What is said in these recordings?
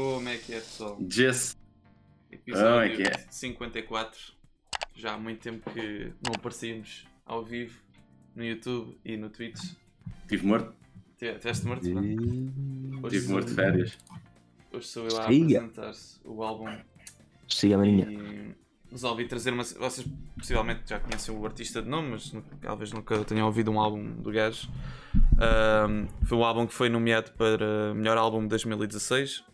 Como é que é, pessoal? Jess. Episódio Ah, é que é. 54. Já há muito tempo que não aparecíamos ao vivo no YouTube e no Twitch. Estive morto. Te- Tiveste morto? Não? Hoje Estive sou- morto de férias. Hoje sou eu a apresentar o álbum Siga, Marinha. e resolvi trazer uma. Vocês possivelmente já conhecem o artista de nome, mas talvez nunca tenham ouvido um álbum do gajo. Ahm, foi um álbum que foi nomeado para melhor álbum de 2016.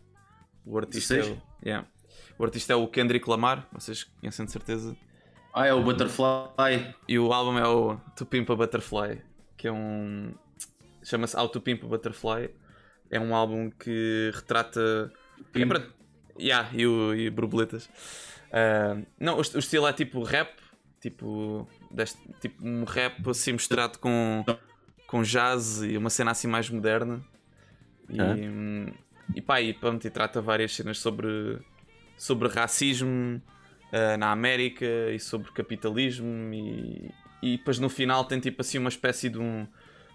O artista, é 16? o, yeah. o artista é o Kendrick Lamar, vocês conhecem de certeza. Ah, é o Butterfly. E o álbum é o To Pimp a Butterfly, que é um. chama-se How to Pimp a Butterfly. É um álbum que retrata. É Pimp. para- Yeah, e, o, e borboletas. Ah, não, o, o estilo é tipo rap, tipo, deste, tipo um rap assim misturado com, com jazz e uma cena assim mais moderna. E, Ah. E pá, e pronto, e trata várias cenas sobre, sobre racismo ah, na América e sobre capitalismo e, e depois no final tem tipo assim uma espécie de um,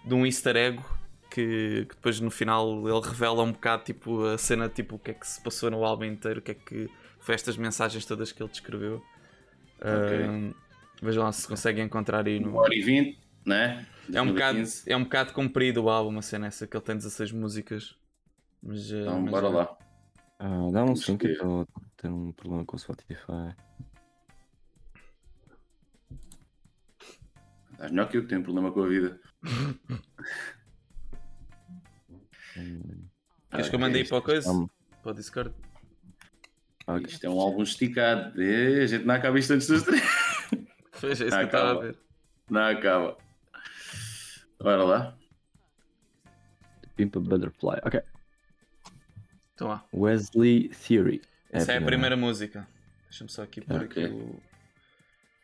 de um easter egg que, que depois no final ele revela um bocado tipo a cena tipo o que é que se passou no álbum inteiro, o que é que foi estas mensagens todas que ele descreveu. Ah, vejam lá se conseguem encontrar aí no. Uma hora e vinte, né? É um, bocado, 2015. é um bocado comprido o álbum, a cena essa que ele tem 16 músicas. Mas, ah, Então, mas bora é. lá. Ah, dá um sim que estou a ter um problema com o Spotify. Estás melhor que eu que tenho problema com a vida. Hum, Queres que eu Ah, mande aí isto- para a coisa? Vamos. Para o Discord? ok. Isto é um álbum esticado. Eh, A gente não acaba isto antes das três. Pois é isso Ah, que eu estava a ver. Não acaba. Bora lá. Pimp a Butterfly. Ok. Então lá. Wesley Theory. Essa é a primeira música. Deixa-me só aqui pôr Ok. aqui o.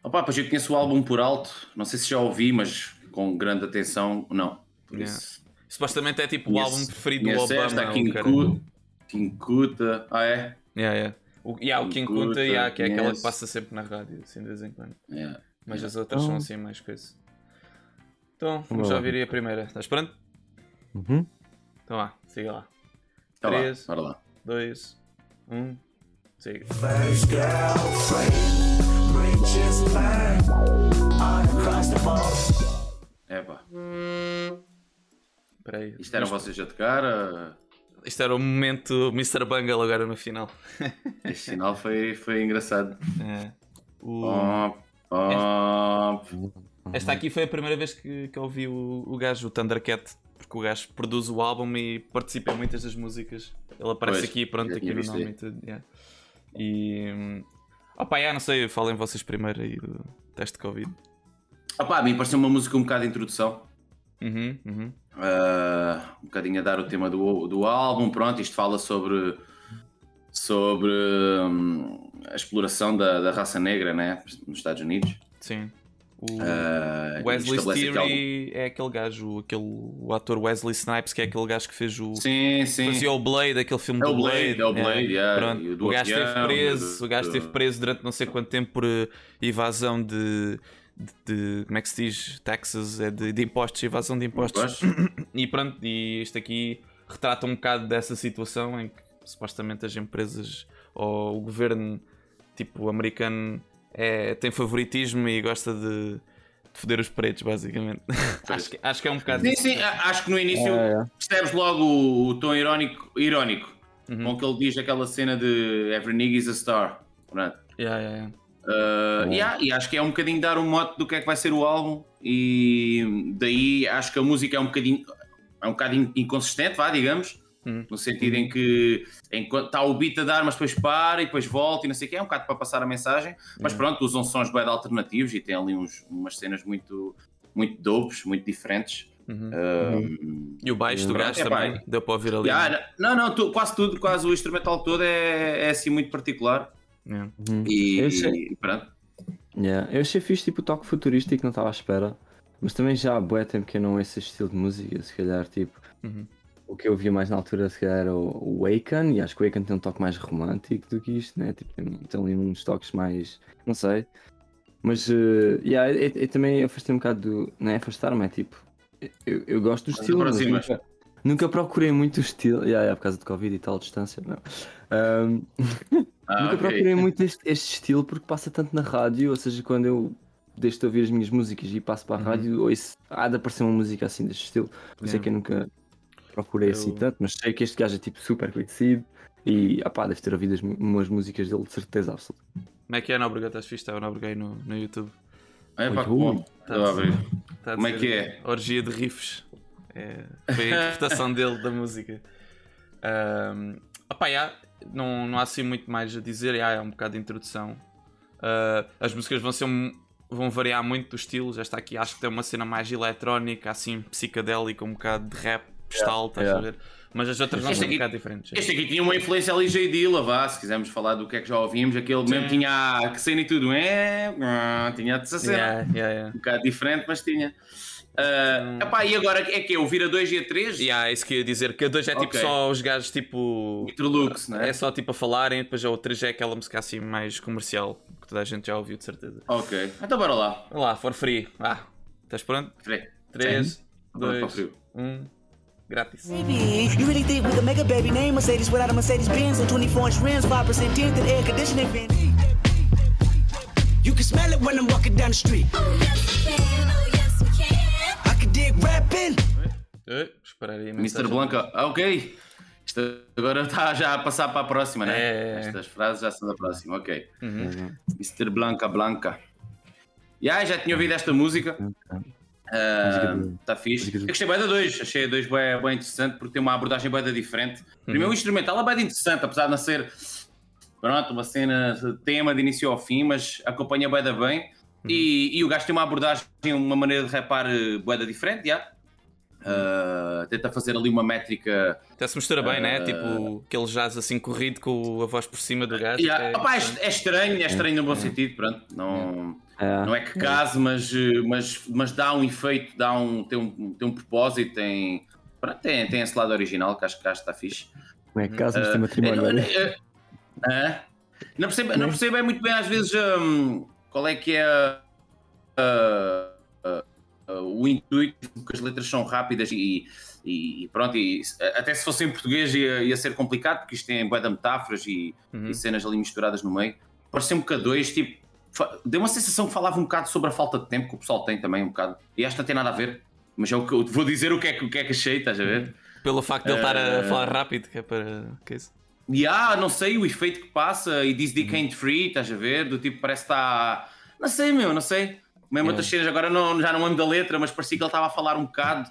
Opa, pois eu conheço o álbum por alto. Não sei se já ouvi, mas com grande atenção, não. Por Yeah. isso. Supostamente é tipo o Conheço- álbum preferido do conheço Obama. esta, o King. Ku- King Kuta. Ah, é? Yeah, yeah. O, yeah, o King Kunta, yeah, que é aquela que passa sempre na rádio, assim de vez em quando. É. Mas as outras são Então- assim mais coisas. Então, vamos já ouvir aí a primeira. Estás pronto? Uhum. Então lá, siga lá. Tá lá, Três. bora lá. 2, 1, siga. É pá. Espera aí. Isto eram vocês a tocar? ah, Isto era o momento Mr. Bungle agora no final. Este sinal foi, foi engraçado. É. O- Pop, pop. Esta aqui foi a primeira vez que, que eu ouvi o, o gajo, o Thundercat, porque o gajo produz o álbum e participa em muitas das músicas. Ele aparece Pois, aqui, pronto, aqui no nome e tudo. yeah. E. hum, Opa, já não sei, falem vocês primeiro aí do teste de Covid. Opá, a mim pareceu uma música um bocado de introdução. Uhum, uhum. ah, um bocadinho a dar o tema do, do álbum. Pronto, isto fala sobre, sobre hum, a exploração da, da raça negra né, nos Estados Unidos. Sim. O Ah, Wesley Theory é aquele gajo, aquele, o ator Wesley Snipes, que é aquele gajo que fez o. Sim, sim. Fazia o Blade, aquele filme É do o Blade, é o Blade, yeah, Pronto. o gajo esteve preso, do- o gajo esteve preso durante não sei quanto tempo por eh, evasão de, de, de- como é que se diz? Taxes, é de, de impostos, evasão de impostos. E pronto, e isto aqui retrata um bocado dessa situação em que supostamente as empresas ou o governo tipo americano é, tem favoritismo e gosta de, de foder os pretos, basicamente. acho, que, acho que é um bocado. Sim, sim, acho que no início É, é. percebes logo o, o tom irónico, irónico Uhum. com que ele diz aquela cena de Every nigga is a star. Pronto. Yeah, yeah, yeah. Uh, yeah, e acho que é um bocadinho dar um mote do que é que vai ser o álbum e daí acho que a música é um bocadinho é um bocadinho inconsistente, vá, digamos, Hum. no sentido em que está o beat a dar, mas depois para e depois volta e não sei o que, é um bocado para passar a mensagem, mas pronto, usam sons bem alternativos e tem ali uns, umas cenas muito, muito dopes, muito diferentes. Uhum. Uh, E o baixo do gajo é também, pá. deu para ouvir ali. yeah, não, não, tu- quase tudo, quase o instrumental todo é, é assim muito particular Yeah. Uhum. e, sei. e pronto. Yeah, Eu achei fixe tipo o toque futurístico que não estava à espera. Mas também já há bué tempo que eu não ouço esse estilo de música, se calhar tipo. O que eu via mais na altura se calhar era o, Waken, e acho que o Waken tem um toque mais romântico do que isto, né? Tipo, tem, tem ali uns toques mais. não sei. Mas uh, yeah, eu, eu também afastei um bocado do. Não é afastar-me, é tipo. Eu, eu gosto do estilo, mas nunca, nunca procurei muito o estilo. Yeah, yeah, por causa de Covid e tal, distância, não. Um, Ah, Nunca ok. procurei muito este, este estilo porque passa tanto na rádio, ou seja, quando eu deixo de ouvir as minhas músicas e passo para a Uhum. rádio, ouço, há de aparecer uma música assim deste estilo. Por isso é que eu nunca procurei assim Eu- tanto, mas sei que este gajo é tipo super conhecido e ah pá, deve ter ouvido as, umas músicas dele de certeza absoluta. Como é que é, Nóbrega? Estás fixe? Está o Nóbrega aí no, no YouTube. É pá, que bom. ui. Estou a. Está a Como é que é? Orgia de riffs. É, foi a interpretação dele da música. Um, opá, já, não, não há assim muito mais a dizer, já, é um bocado de introdução. Ah, as músicas vão ser um- vão variar muito dos estilos. Esta aqui acho que tem uma cena mais eletrónica, assim, psicadélica, um bocado de rap, postal, estás yeah. a ver? Mas as outras Este ser um bocado diferentes. Este aqui tinha uma influência ali J. Dilla, vá, se quisermos falar do que é que já ouvimos, aquele mesmo tinha a que cena e tudo, é, ah, tinha essa cena. Yeah, yeah, yeah. Um bocado diferente, mas tinha. Ah, epá, e agora é que é? Ouvir a 2 e a 3? Yeah, é isso que eu ia dizer, que a 2 é tipo Ok. só os gajos tipo. Interlux, não é? É só tipo a falarem, depois a outra já é aquela música assim mais comercial, que toda a gente já ouviu de certeza. Ok, então bora lá. Vá lá, for free. Vá. Estás pronto? Três. 3, Bora para o 2, frio. 1. Grátis. Baby, you really think we could make a baby name Mercedes without a Mercedes Benz or 24 inch rims, 5% tint and air conditioning vent? You can smell it when I'm walking down the street. I could dig rapping. Eh, Vou esperar aí a Mr. mensagem. Blanca, ah, ok. Isto agora está já a passar para a próxima, né? É. Estas frases já são da próxima, ok. Uhum. Mr. Blanca Blanca. Yeah, já tinha ouvido esta música. Música do- Está fixe. Eu gostei bem da 2, achei a 2 bem, bem interessante porque tem uma abordagem bem diferente. Primeiro, o instrumental é bem interessante, apesar de não ser pronto, uma cena tema de início ao fim, mas acompanha bem da bem. E, e o gajo tem uma abordagem, uma maneira de rapar uh, boeda diferente, já. Uh, tenta fazer ali uma métrica. Até se mistura bem, né? Ah. Tipo aquele jazz assim corrido com a voz por cima do gajo. Yeah. é Opá, é, é estranho, é estranho no bom sentido, pronto. Não, É, não é que case, mas, uh, mas, mas dá um efeito, dá um, tem, um, tem um propósito, tem, pronto, tem, tem esse lado original que acho que acho que está fixe. Como é que caso, mas tem matrimónio, eu- olha. eu- Hã? Não percebo, não percebo bem muito bem às vezes hum, qual é que é a- a- a- o intuito, porque as letras são rápidas e, e- e pronto, e até se fosse em português ia, ia ser complicado, porque isto tem de metáforas e, Uhum. e cenas ali misturadas no meio. Pareceu-me que a dois, tipo, deu uma sensação que falava um bocado sobre a falta de tempo que o pessoal tem também, um bocado. E acho que não tem nada a ver. Mas é o que eu vou dizer o que é que, o que, é que achei, estás a ver? Pelo facto de ele estar a Eh, falar rápido, que é para. Que é isso? E ah, não sei o efeito que passa e diz Dick ain't free, estás a ver? Do tipo, parece que está. Não sei, meu, não sei. Mesmo outras cenas, agora não, já não lembro da letra, mas parecia que ele estava a falar um bocado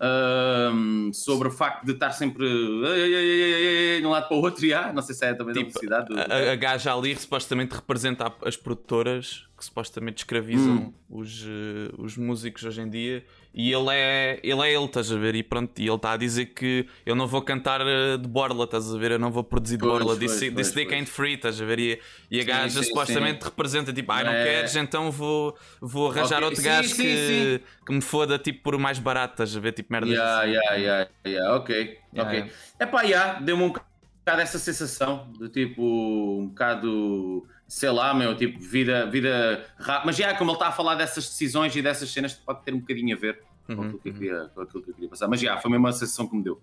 ahm, sobre o facto de estar sempre de um lado para o outro. E ah, não sei se é também da Tipo, velocidade. Do... A, a gaja ali supostamente representa as produtoras que supostamente escravizam Hum. os, eh, os músicos hoje em dia e ele é ele, é ele estás a ver? E pronto, e ele está a dizer que eu não vou cantar eh, de borla, estás a ver? Eu não vou produzir de Pois, borla, pois, disse, pois, Dick ain't free, estás a ver? E, e a Sim, gaja sim, supostamente representa tipo, ai não É. queres, então vou, vou arranjar Ok, outro sim, gajo sim, que, sim. que me foda tipo por mais barato, estás a ver? Tipo merda. Yeah, yeah, yeah, yeah, ok. Yeah, ok. yeah. É pá, yeah, deu-me um bocado essa sensação de tipo, um bocado, sei lá, meu, tipo, vida, vida rápida. Mas já, como ele está a falar dessas decisões e dessas cenas, pode ter um bocadinho a ver com, Uhum, aquilo, que eu queria, com aquilo que eu queria passar. Mas já, foi mesmo a sensação que me deu.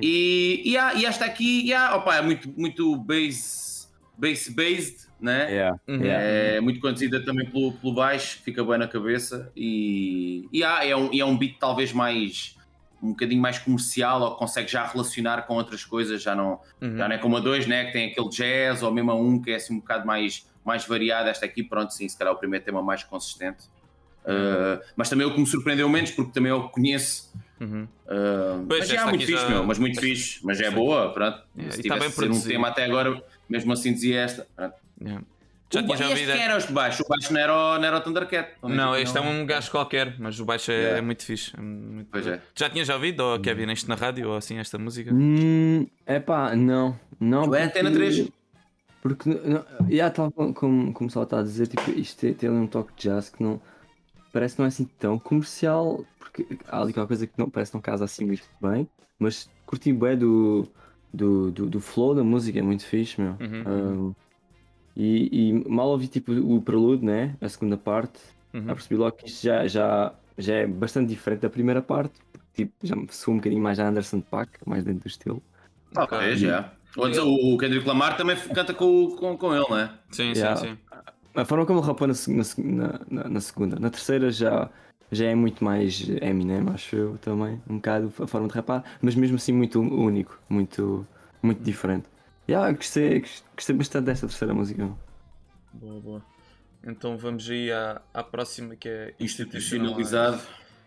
E, e, yeah, e esta aqui, yeah, opa, é muito, muito base, base based, né? Yeah, Uhum. É muito conduzida também pelo, pelo baixo, fica bem na cabeça e, e, há- é, um, e é um beat talvez mais um bocadinho mais comercial ou que consegue já relacionar com outras coisas, já não, Uhum. já não é como a 2, né? Que tem aquele jazz ou mesmo a 1 um, que é assim um bocado mais, mais variado. Esta aqui, pronto, sim, se calhar o primeiro tema mais consistente. Uh, mas também é o que me surpreendeu menos, porque também é que conheço. Uhum. Uh, Pois, mas já esta muito fixe, já- meu, mas muito fixe. Mas é boa, pronto. Yeah, se e tá tivesse bem de ser um tema até agora, mesmo assim dizia esta. Pronto. Yeah. Já O tinha já este ouvido. quem era os de baixo? O baixo não era o, não era o Thundercat. Não, este é um gajo qualquer, mas o baixo é, Yeah. é muito fixe. é muito- Pois é. Já tinhas já ouvido, ou Kevin, isto na rádio, ou assim, esta música? Hum, epá, não. Não. É Antena 3. Porque, não, yeah, tal como, como, só está a dizer, tipo, isto tem, tem ali um toque de jazz que não. Parece que não é assim tão comercial, porque há ali qualquer coisa que não, parece que não casa assim muito bem, mas curti bem do, do, do, do flow da música, é muito fixe, meu. Uhum. Um, e, e mal ouvi tipo o prelude, né? A segunda parte, Uhum. já percebi logo que isto já, já, já é bastante diferente da primeira parte, porque tipo, já me soa um bocadinho mais a Anderson Paak, mais dentro do estilo. Talvez, já. O, o Kendrick Lamar também canta com, com, com ele, não é? Sim, Yeah. sim, sim. A forma como ele rapou na, na, na- na segunda. Na terceira já, já é muito mais Eminem, acho eu também. Um bocado a forma de rapar, mas mesmo assim muito único, muito, muito diferente. Yeah, gostei, gostei bastante desta terceira música. Boa, boa. Então vamos aí à, à próxima que é Institucionalizado.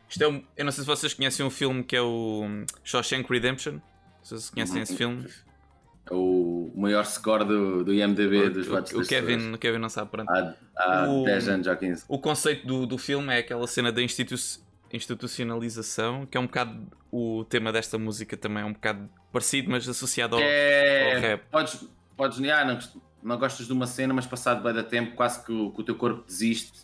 Isto é um, eu não sei se vocês conhecem um filme que é o Shawshank Redemption. Não sei se conhecem esse filme. É O maior score do, do IMDB dos votos O, o Kevin, o Kevin não sabe pronto. Há, há O- 10 anos ou 15. O conceito do, do filme é aquela cena da institu institucionalização, que é um bocado o tema desta música também é um bocado parecido, mas associado ao, ao É, rap. podes, podes ah, não, não gostas de uma cena, mas passado bem da tempo, quase que o, que o teu corpo desiste.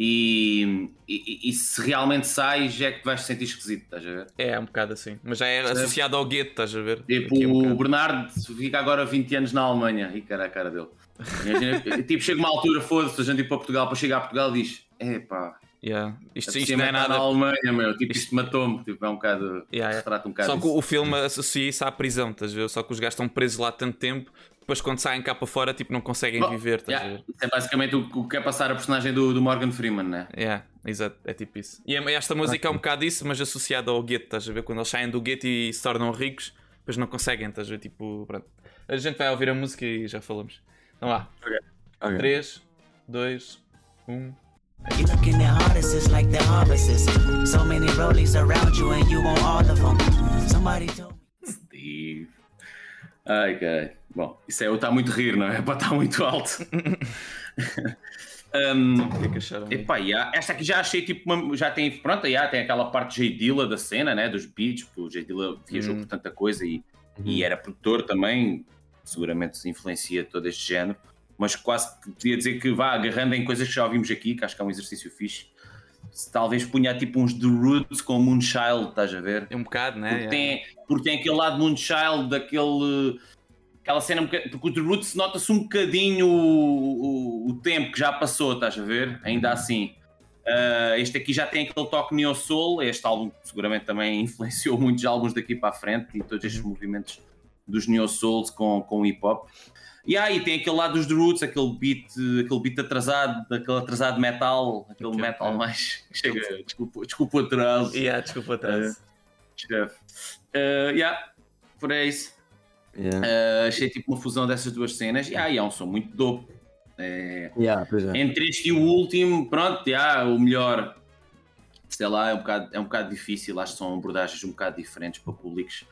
E, e, e se realmente sais, é que vais te sentir esquisito, estás a ver? É, é um bocado assim. Mas já é Percebe? associado ao gueto, estás a ver? Tipo, é um o. Bernardo fica agora 20 anos na Alemanha. E cara a cara dele. Imagina, tipo, chega uma altura, foda-se, a gente ir para Portugal, para chegar a Portugal diz: Epá, Yeah. Isto, isto, isto não é na nada. Alemanha, meu. Tipo, isto matou-me. Tipo, é um bocado. Yeah. Retrata um bocado. Só que isso. o filme associa isso à prisão, estás a ver? Só que os gajos estão presos lá tanto tempo, depois quando saem cá para fora, tipo, não conseguem Bom, viver, estás a yeah, ver? isso é basicamente o, o que quer passar a personagem do, do Morgan Freeman, né? Yeah, exato, é tipo isso. E é- esta música é um bocado isso, mas associada ao gueto, estás a ver? Quando eles saem do gueto e se tornam ricos, depois não conseguem, estás a ver? Tipo, pronto. A gente vai ouvir a música e já falamos. Então lá, Ok. 3, 2, 1. You looking at like the harvests. So many rollies around you and you want all of them. Somebody told me. Steve. Ai, cara. Bom, isso é eu estar muito a rir, não é? Para estar muito alto. um, O que é que acharam? aí? Epá, yeah, esta aqui já achei tipo uma, já tem pronto, yeah, tem aquela parte J Dilla da cena, né, dos beats, porque o J Dilla viajou Hum. por tanta coisa e, e era produtor também, seguramente se influencia todo este género, mas quase que podia dizer que vá agarrando em coisas que já ouvimos aqui, que acho que é um exercício fixe. Talvez punha tipo uns The Roots com Moonchild, estás a ver? É um bocado, né? Porque, Yeah. tem, porque tem aquele lado Moonchild, daquele. Aquela cena, porque o The Roots nota-se um bocadinho o, o, o tempo que já passou, estás a ver? Ainda assim. Ah, este aqui já tem aquele toque Neo Soul. Este álbum seguramente também influenciou muitos álbuns daqui para a frente e todos estes movimentos dos Neo Souls com, com hip hop. E aí tem aquele lado dos The Roots, aquele beat, aquele beat atrasado, aquele atrasado metal, aquele Ok. metal mais. Chega, desculpa, desculpa o atraso. Yeah, desculpa atrás. Chefe. Uh, yeah, por aí isso. Yeah. Uh, achei tipo uma fusão dessas duas cenas. E aí é um som muito dope. É, Yeah, pois é. entre este e o último, pronto, yeah, o melhor. Sei lá, é um, bocado, é um bocado difícil. Acho que são abordagens um bocado diferentes para públicos.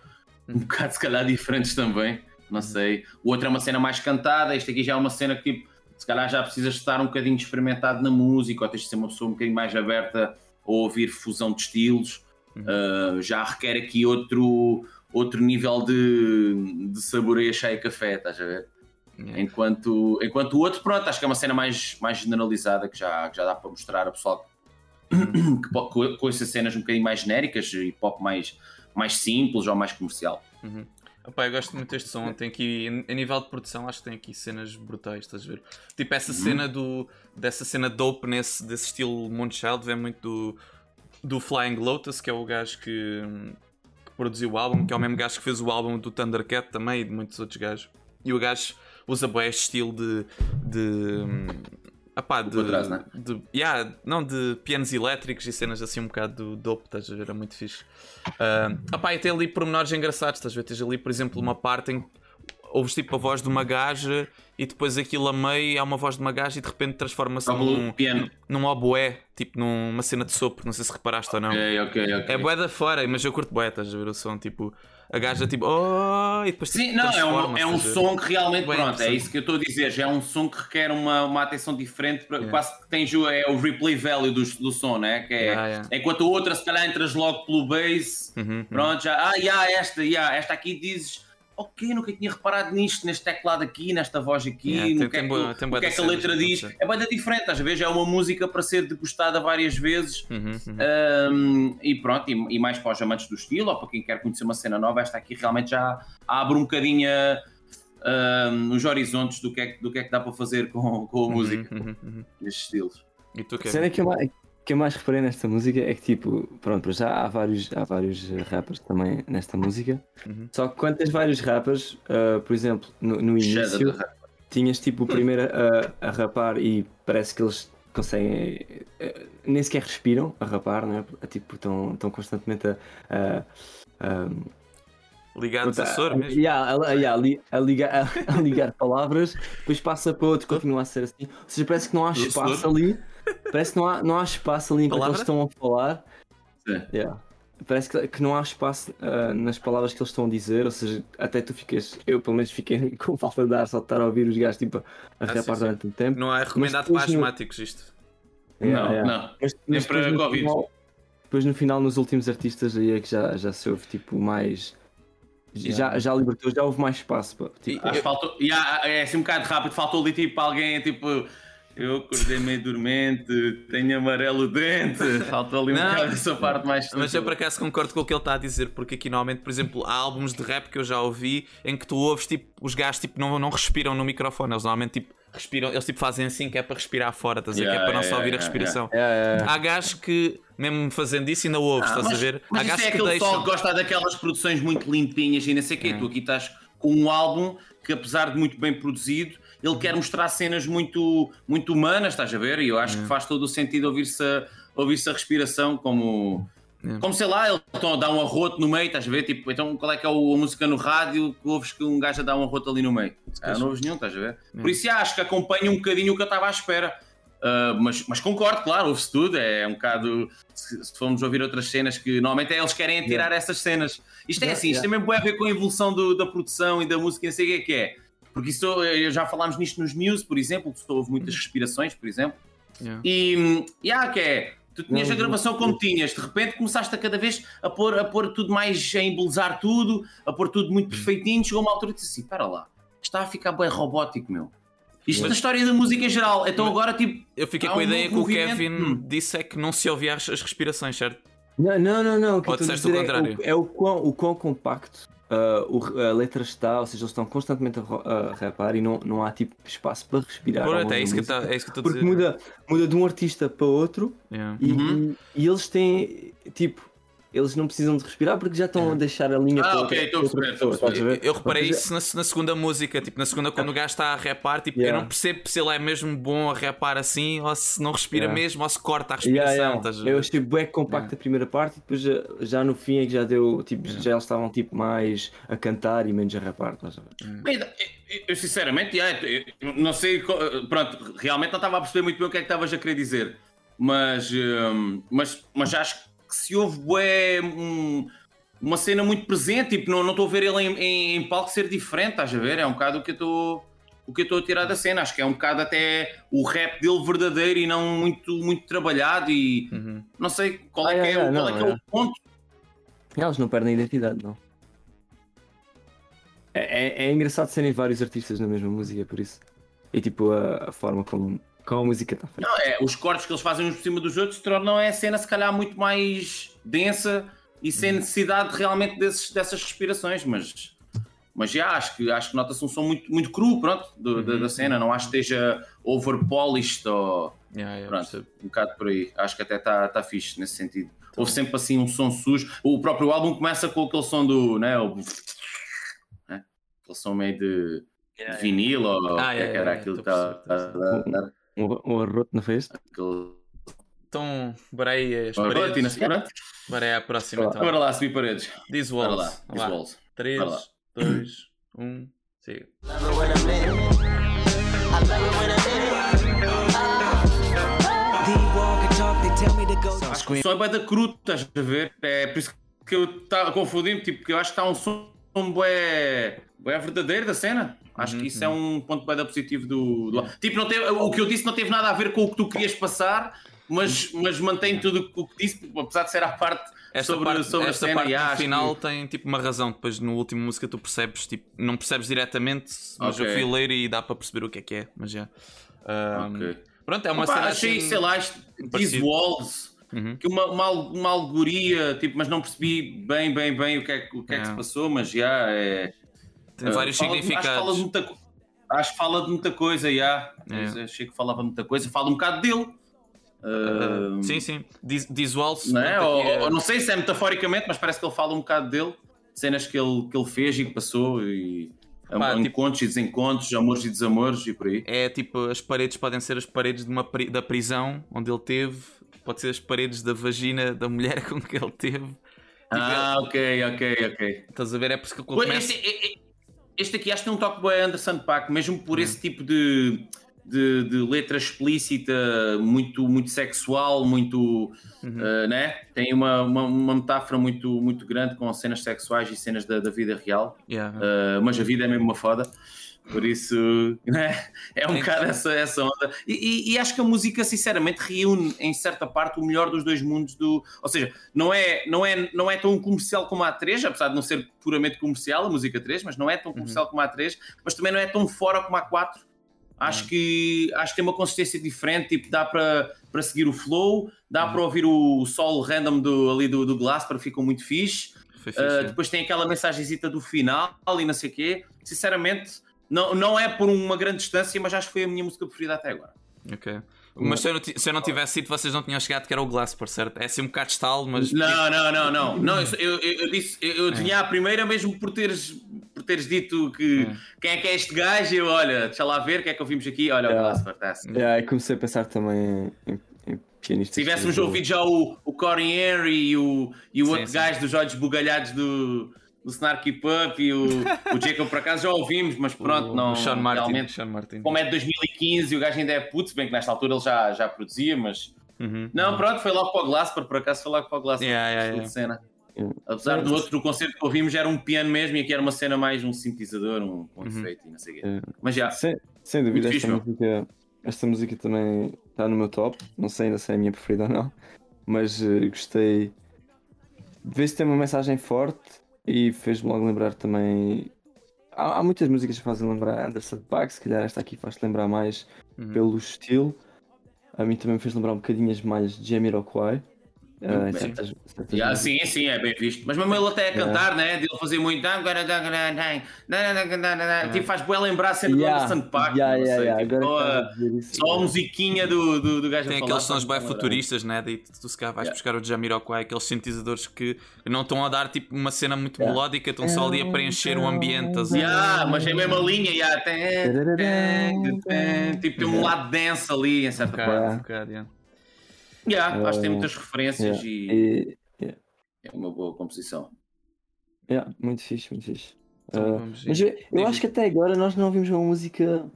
Um bocado, se calhar, diferentes também. Não sei. O outro é uma cena mais cantada. Este aqui já é uma cena que, tipo, se calhar já precisas estar um bocadinho experimentado na música ou tens de ser uma pessoa um bocadinho mais aberta a ouvir fusão de estilos. Uh, já requer aqui outro, outro nível de, de saboreio cheio café, estás a ver? Yeah. Enquanto, enquanto o outro, pronto, acho que é uma cena mais, mais generalizada que já, que já dá para mostrar a pessoal que po- com, essas cenas um bocadinho mais genéricas e pop mais, mais simples ou mais comercial. Opa, eu gosto muito deste som. Tem aqui, a nível de produção, acho que tem aqui cenas brutais, estás a ver? Tipo, essa cena do. dessa cena dope nesse, desse estilo Moonchild vem muito do, do Flying Lotus, que é o gajo que, que produziu o álbum, que é o mesmo gajo que fez o álbum do Thundercat também e de muitos outros gajos. E o gajo, usa bué este estilo de. de Apá, de, para trás, né? de, yeah, não, de pianos elétricos e cenas assim um bocado dope, estás a ver? É muito fixe. Uh, apá, e tem ali pormenores engraçados, estás a ver? Tens ali, por exemplo, uma parte em que ouves tipo a voz de uma gaja e depois aquilo a meio é uma voz de uma gaja e de repente transforma-se num, um piano. num oboé, tipo numa cena de sopro, não sei se reparaste ou não. Ok, ok, ok. É bué da fora, mas eu curto bué, estás a ver o som, tipo, a gaja tipo, oh, e depois Sim, tipo, não, é um, é um som que realmente, Bem pronto, é isso que eu estou a dizer, já é um som que requer uma, uma atenção diferente, para, quase que tens o, é o replay value do, do som, né? Que é, Yeah, yeah. enquanto a outra, se calhar, entras logo pelo bass, Uhum, uhum. pronto, já, ah, yeah, esta, yeah, esta aqui dizes, ok, nunca tinha reparado nisto, neste teclado aqui, nesta voz aqui, Yeah, no tem- que é tem que, o que, é que a letra diz, é bem diferente, às vezes é uma música para ser degustada várias vezes, Uhum, uhum. um, e pronto, e, e mais para os amantes do estilo, ou para quem quer conhecer uma cena nova, esta aqui realmente já abre um bocadinho um, os horizontes do que, é, que- do que é que dá para fazer com, com a música, Uhum, uhum. nestes estilos. E tu, A Kevin? cena que eu, que eu mais reparei nesta música é que, tipo, pronto, já há vários, há vários rappers também nesta música. Uhum. Só que quando tens vários rappers, ah, por exemplo, no, no início, tinhas tipo o primeiro a, a rapar e parece que eles conseguem. eh, nem sequer respiram a rapar, né? Tipo, estão, estão constantemente a. a, a Ligados a soro mesmo? yeah, a, yeah, a li- a ligar, a, ligar palavras, depois passa para outro, continua a ser assim. Ou seja, parece que não há espaço ali. Parece que não há, não há espaço ali enquanto eles estão a falar. Sim. Yeah. Parece que, que não há espaço ah, nas palavras que eles estão a dizer, ou seja, até tu ficas, eu pelo menos fiquei com falta de ar só de estar a ouvir os gajos tipo a Ah, rapar durante um tempo. Não é recomendado para no- asmáticos isto. Yeah, não, yeah. não. Mas, Nem mas para depois no, Covid. final, depois no final, nos últimos artistas aí é que já, já se houve tipo mais. Já, já libertou, já houve mais espaço. pá. Tipo, Acho que faltou, e há- é assim um bocado rápido, faltou ali tipo alguém tipo. Eu acordei meio dormente, tenho amarelo dente. Faltou ali um Não, bocado essa parte mais. Mas eu por acaso concordo com o que ele está a dizer, porque aqui normalmente, por exemplo, há álbuns de rap que eu já ouvi em que tu ouves tipo, os gajos tipo, não, não respiram no microfone, eles normalmente tipo, respiram, eles tipo fazem assim que é para respirar fora, estás a ver? que é Yeah, para não só yeah, ouvir a yeah, respiração. é, é, Há gajos que, mesmo fazendo isso, ainda ouves, Ah, estás mas, a ver? Mas há gajos é que aquele pessoal deixam. que gosta daquelas produções muito limpinhas e não sei o quê. Tu aqui estás com um álbum que, apesar de muito bem produzido, ele quer mostrar cenas muito, muito humanas, estás a ver? E eu acho que faz todo o sentido ouvir-se a, ouvir-se a respiração como. É. Como sei lá, ele estão a dar um arroto no meio, estás a ver? Tipo, então qual é que é o- a música no rádio que ouves que um gajo dar um arroto ali no meio? Ah, não ouves nenhum, estás a ver? Por isso acho que acompanha um bocadinho o que eu estava à espera. Ah, mas, mas concordo, claro, ouve-se tudo. É um bocado. Se, se formos ouvir outras cenas que normalmente é eles querem tirar essas cenas. Isto é Yeah, assim, isto yeah. também pode a ver com a evolução do- da produção e da música, não sei o que é que é. Porque isso eu já falámos nisto nos Muse, por exemplo, que houve muitas respirações, por exemplo. Yeah. E, e há que é. Tu tinhas a gravação como tinhas, de repente começaste a cada vez a pôr, a pôr tudo mais, a embelezar tudo, a pôr tudo muito perfeitinho. Chegou uma altura e disse assim: espera lá, está a ficar bem robótico, meu. Isto Mas- da história da música em geral. Então agora, tipo, Eu fiquei com a um ideia que o Kevin. Hum. disse é que não se ouvia as, as respirações, certo? Não, não, não, não. O que Ou disseste o é, contrário? o, é o quão, o quão compacto ah, o- a letra está, ou seja, eles estão constantemente a, a rapar e não, não há tipo espaço para respirar. é isso que música. tá- é isso que eu estou a Porque dizer. muda, muda de um artista para outro Yeah. e, Uhum. e- e eles têm tipo. Eles não precisam de respirar porque já estão a deixar a linha Ah, para ok, estou a perceber? Eu reparei isso na, na segunda música, tipo, na segunda quando o gajo está a repar, tipo, Yeah. eu não percebo se ele é mesmo bom a repar assim, ou se não respira Yeah. mesmo, ou se corta a Yeah, respiração, yeah. ver? Eu achei bem compacto a primeira parte e depois já, já no fim é que já deu, tipo, já eles estavam tipo mais a cantar e menos a rapar, estás a ver? Eu- sinceramente, yeah, não sei, pronto, realmente não estava a perceber muito bem o que é que estavas a querer dizer, mas, hum, mas, mas acho que se houve bué, um- uma cena muito presente, tipo, não estou a ver ele em, em, em palco ser diferente, estás a ver? É um bocado o que eu estou o que eu estou a tirar da cena, acho que é um bocado até o rap dele verdadeiro e não muito, muito trabalhado e Uhum. não sei qual é Ah, que é, o- não, é, que é o ponto. Eles não perdem a identidade, não. É, é, é engraçado serem vários artistas na mesma música, por isso. E tipo, a, a forma como, como a música está feita. Não, é, os cortes que eles fazem uns por cima dos outros tornam a cena se calhar muito mais densa e sem necessidade realmente desses, dessas respirações, mas, mas já acho que, acho que nota-se um som muito, muito cru, pronto, do- da, da cena, não acho que esteja over-polished ou Yeah, yeah, pronto, percebo. um bocado por aí, acho que até está tá fixe nesse sentido. Houve sempre assim um som sujo, o próprio álbum começa com aquele som do, né, o, né, aquele som meio de vinil ou Ah, o que é é, que era é, aquilo que estava Um, um arroto não foi este? Então, bora aí as Ora, paredes. Tina. Bora aí à próxima então. Bora lá, subir paredes. Diz Bora lá, walls. diz Vá. walls. 3, Bora lá. 2, 1, siga. Acho que o som é bué da cru, estás a ver? É por isso que eu estava confundindo, tipo, porque eu acho que está um som bué, bué verdadeiro da cena. Acho que isso é um ponto da positivo do, do- Tipo, não teve, o que eu disse não teve nada a ver com o que tu querias passar, mas, mas mantém tudo o que disse, apesar de ser à parte Esta sobre, parte, sobre esta a cena. parte no final que- tem tipo uma razão. Depois no último música tu percebes, tipo, não percebes diretamente, mas Ok. eu fui ler e dá para perceber o que é que é. Mas já. Ahm, Ok. Pronto, é uma Opa, cena achei, assim- sei lá, These. Walls, Uhum. que uma, uma, uma alegoria, tipo, mas não percebi bem, bem, bem o que é, que- o que, é que É. se passou, mas já é. Tem vários Fala de- Acho que, fala significados. de muita, co- acho que fala de muita coisa, já. É. Achei que falava muita coisa. Fala um bocado dele. Ah, sim, sim. Diz, diz walls. não, é? Ou- é- ou não sei se é metaforicamente, mas parece que ele fala um bocado dele. Cenas que ele, que ele fez e que passou. E, Pá, tipo- encontros e desencontros, amores e desamores e por aí. É tipo, as paredes podem ser as paredes de uma da prisão onde ele teve, pode ser as paredes da vagina da mulher com que ele teve. Ah, ok, ok, ok. Estás a ver? É por isso que Pois, começa. Este, e- e- este aqui acho que tem um toque bem Anderson Paak, mesmo Hum. por esse tipo de, de, de letra explícita, muito, muito sexual, muito. Uhum. uh, né? Tem uma, uma, uma metáfora muito, muito grande com cenas sexuais e cenas da, da vida real, Yeah. Uh, mas a vida é mesmo uma foda. Por isso, né? é um bocado essa, essa onda. E, e- e acho que a música, sinceramente, reúne em certa parte o melhor dos dois mundos. Do... Ou seja, não é, não, é, não é tão comercial como a 3, apesar de não ser puramente comercial a música 3, mas não é tão comercial como a 3, mas também não é tão fora como a 4. Acho, que, acho que tem uma consistência diferente, tipo, dá para, para seguir o flow, dá para ouvir o solo random do, ali do, do Glass, para ficam muito fixe. Fixe. Uh, depois tem aquela mensagenzita do final e não sei o quê. Sinceramente, não, não é por uma grande distância, mas acho que foi a minha música preferida até agora. Ok. Mas se eu, não, se eu não tivesse sido, vocês não tinham chegado, que era o Glasper, certo? É assim um bocado de estalo, mas. Não, não, não, não. não eu, eu, eu disse, eu, eu adivinhei à primeira mesmo por teres, por teres dito que quem é que é este gajo? Eu, olha, deixa lá ver o que é que ouvimos aqui. Olha, o Yeah. Glasper, tá assim. Yeah, e comecei a pensar também em, em pianistas. Se tivéssemos ouvido já o, o Corey Henry e o, e o Sim, outro sim. gajo dos olhos bugalhados do, do Snarky Pup e o, o Jacob, por acaso já ouvimos, mas pronto, o, não. o Sean Martin. realmente, Sean Martin. como é de 2015 e o gajo ainda é puto, se bem que nesta altura ele já, já produzia, mas. Uhum. Não, pronto, foi logo para o Glasper, por acaso foi logo para o Glasper. Yeah, yeah, yeah. cena. Apesar do outro concerto que ouvimos era um piano mesmo e aqui era uma cena mais um sintetizador, um, um Uhum. efeito e não sei o quê. É. Mas já, Sem, sem dúvida, esta fixe, música, esta música também está no meu top. Não sei ainda se é a minha preferida ou não, mas eh, gostei de ver se tem uma mensagem forte e fez-me logo lembrar também. Há, há muitas músicas que fazem lembrar Anderson Paak, se calhar esta aqui faz-te lembrar mais Uhum. pelo estilo. A mim também me fez lembrar um bocadinho mais de Jamiroquai. Uh, certas, certas músicas. sim, sim, é bem visto. Mas mesmo ele até a cantar, né? De ele fazer muito. Tipo, faz bem lembrar a cena do Yeah, Anderson Paak. yeah, yeah, yeah, tipo, agora só, a, só yeah. musiquinha do, do, do gajo Tem a falar, aqueles sons bem futuristas, né? Daí tu, se calhar vais Yeah. buscar o Jamiroquai, aqueles sintetizadores que não estão a dar tipo uma cena muito Yeah. melódica, estão só ali a preencher o ambiente. estás a ver? Yeah, mas é a mesma linha, yeah. tipo, tem um lado dance ali, em certa parte. Yeah. yeah. Yeah, acho que tem muitas referências Yeah. e E- é uma boa composição. yeah, muito fixe, muito fixe. Então Uh, vamos mas eu, eu acho que até agora nós não ouvimos uma música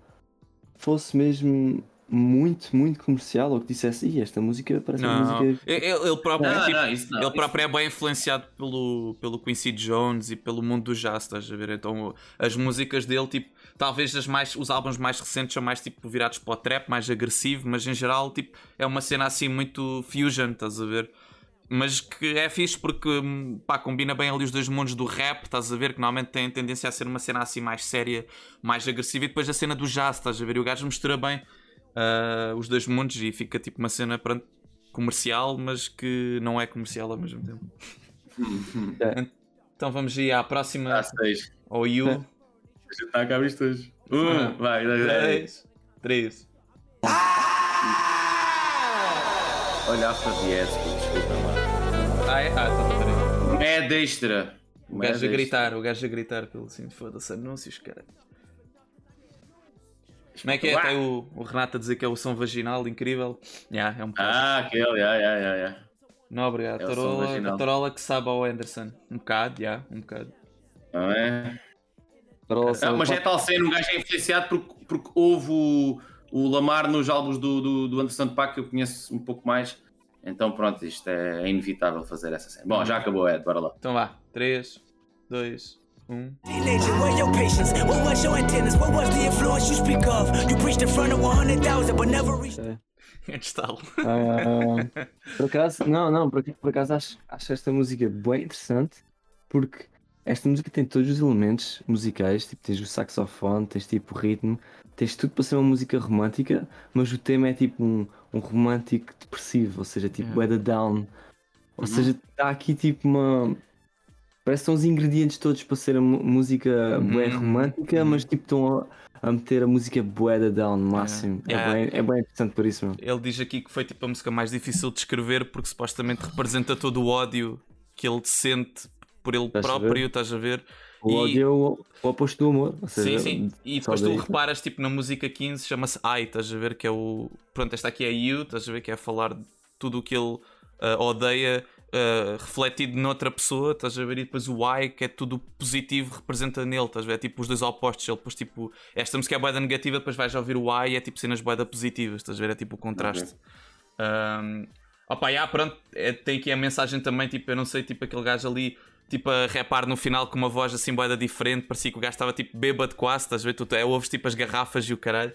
que fosse mesmo muito, muito comercial, ou que dissesse, "Ih, esta música parece uma Não, música. ele, ele próprio, Não, tipo, não, isso não. ele próprio é bem influenciado pelo, pelo Quincy Jones e pelo mundo do jazz, estás a ver? Então as músicas dele, tipo, talvez as mais, os álbuns mais recentes são mais tipo virados para o trap, mais agressivo, mas em geral, tipo, é uma cena assim muito fusion, estás a ver? Mas que é fixe porque hum, pá, combina bem ali os dois mundos do rap, estás a ver? Que normalmente tem tendência a ser uma cena assim mais séria, mais agressiva, e depois a cena do jazz, estás a ver? E o gajo mistura bem ah, os dois mundos e fica tipo uma cena pronto, comercial, mas que não é comercial ao mesmo tempo. Então vamos ir à próxima, Ah, seis. ao You. Já está a acabar isto hoje. Um, Ah. vai, vai. 3, 3. Olha, the Edge, desculpa lá. Ah, é? Ah, então peraí. É destra. O gajo a gritar, o gajo a gritar pelo assim, foda-se, anúncios, cara. Como é que é? Uá. Tem o, o Renato a dizer que é o som vaginal, incrível. Yeah, é um bocado. Ah, aquele, já, já, já, já. Não, obrigado. é Tarola, Tarola que sabe ao Anderson. Um bocado, já, um bocado. Não é? Para Ah, mas é tal cena, um gajo é influenciado porque, porque houve o, o Lamar nos álbuns do, do, do Anderson Paak que eu conheço um pouco mais. Então pronto, isto é, é inevitável fazer essa cena. Bom, já acabou, Ed, bora lá. Então vá. 3, 2, 1. Teenager, where your patience? What was your antennas? What was the influence you speak of? You preached in front of 100,000 but never reached. Estalo. Ah, por acaso, não, não, por, por acaso acho, acho esta música bem interessante porque esta música tem todos os elementos musicais, tipo, tens o saxofone, tens tipo o ritmo, tens tudo para ser uma música romântica, mas o tema é tipo um, um romântico depressivo, ou seja, tipo Yeah. weather down. Ou seja, está aqui tipo uma. Parece que são os ingredientes todos para ser a música bué Uhum, romântica, uhum. mas tipo estão a, a meter a música bué down no máximo. Yeah. É, bem, é bem interessante por isso, meu. Ele diz aqui que foi tipo a música mais difícil de escrever porque supostamente representa todo o ódio que ele sente por ele Estás a próprio, estás a ver? O E- ódio é o, o oposto do amor. Ou Sim, seja, sim. E depois tu reparas, tipo, na música 15 chama-se I, estás a ver? Que é o. Pronto, esta aqui é You, estás a ver? Que é falar de tudo o que ele ah, odeia ah, refletido noutra pessoa, estás a ver? E depois o I, que é tudo positivo, representa nele, estás a ver? É tipo os dois opostos. Ele depois, tipo, esta música é boeda negativa, depois vais ouvir o I e é tipo cenas boeda positivas, estás a ver? É tipo o contraste. Um, opa, já, pronto, é, tem aqui a mensagem também, tipo, eu não sei, tipo, aquele gajo ali, tipo, a repar no final com uma voz assim boeda diferente, parecia que o gajo estava tipo bêbado quase, estás a ver? Tu é, ouves tipo as garrafas e o caralho.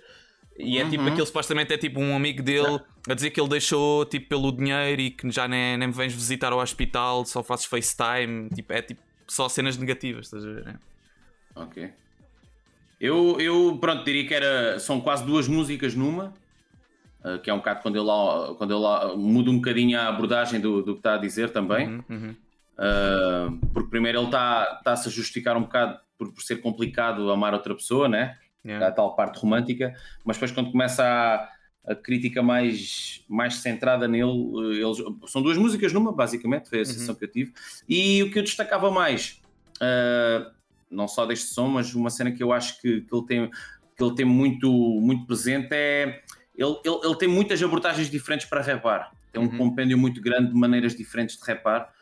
E é tipo, aquele supostamente é tipo um amigo dele a dizer que ele deixou tipo pelo dinheiro e que já nem, nem me vens visitar ao hospital, só fazes FaceTime, tipo, é tipo só cenas negativas, estás a ver? né? Ok. Eu, eu pronto, diria que era, são quase duas músicas numa, ah, que é um bocado quando ele, lá- quando ele lá muda um bocadinho a abordagem do, do que está a dizer também. Uhum, uhum. Ah, porque primeiro ele está está-se a justificar um bocado por, por ser complicado amar outra pessoa, né? Yeah. a tal parte romântica, mas depois quando começa a, a crítica mais, mais centrada nele, eh, eles, são duas músicas numa, basicamente, foi a sensação que eu tive. E o que eu destacava mais, eh, não só deste som, mas uma cena que eu acho que, que ele tem, que ele tem muito, muito presente é ele, ele, ele tem muitas abordagens diferentes para rapar. Tem um Uhum. compêndio muito grande de maneiras diferentes de rapar.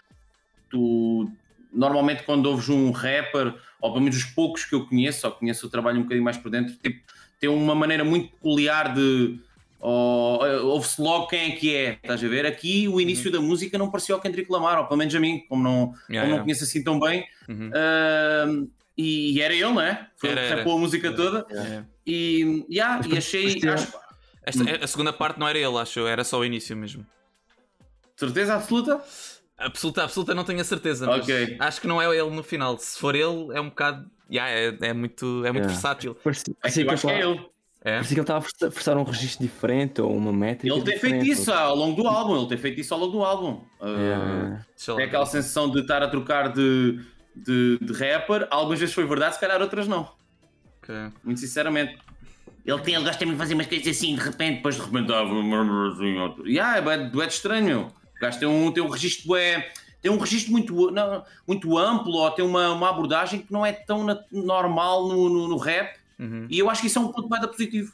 Tu, normalmente, quando ouves um rapper, ou pelo menos os poucos que eu conheço, só conheço o trabalho um bocadinho mais por dentro, tipo, tem uma maneira muito peculiar de. ou- Ouve-se logo quem é que é, estás a ver? Aqui o início da música não parecia o Kendrick Lamar, ou pelo menos a mim, como não, Yeah, como não yeah. conheço assim tão bem. Uhum. Ahm, e, e era ele, não é? Foi ele Era, que era. rapou a música toda. É. E, yeah, e achei. mas- acho- Esta- a segunda parte não era ele, acho eu, era só o início mesmo. certeza absoluta? Absoluta, absoluta, não tenho a certeza. Mas Ok. Acho que não é ele no final. Se for ele, é um bocado. Yeah, é, é muito, é muito Yeah. versátil. Parecia, É que parecia eu que acho que é ele. É? parecia que ele estava a forçar- forçar um registro diferente ou uma métrica. Ele tem feito isso ao longo do álbum, ele tem feito isso ao longo do álbum. Ah, Yeah. Lá É ver. aquela sensação de estar a trocar de, de, de rapper. Algumas vezes foi verdade, se calhar outras não. Ok. Muito sinceramente. Ele, tem, ele gosta muito de fazer umas coisas assim, de repente, depois de repente dava uma assim, outro. Yeah, é bué de estranho, gajo tem um, tem um registro bué- tem um registro muito, não, muito amplo, ou tem uma, uma abordagem que não é tão na- normal no, no, no rap. Uhum. E eu acho que isso é um ponto bem positivo.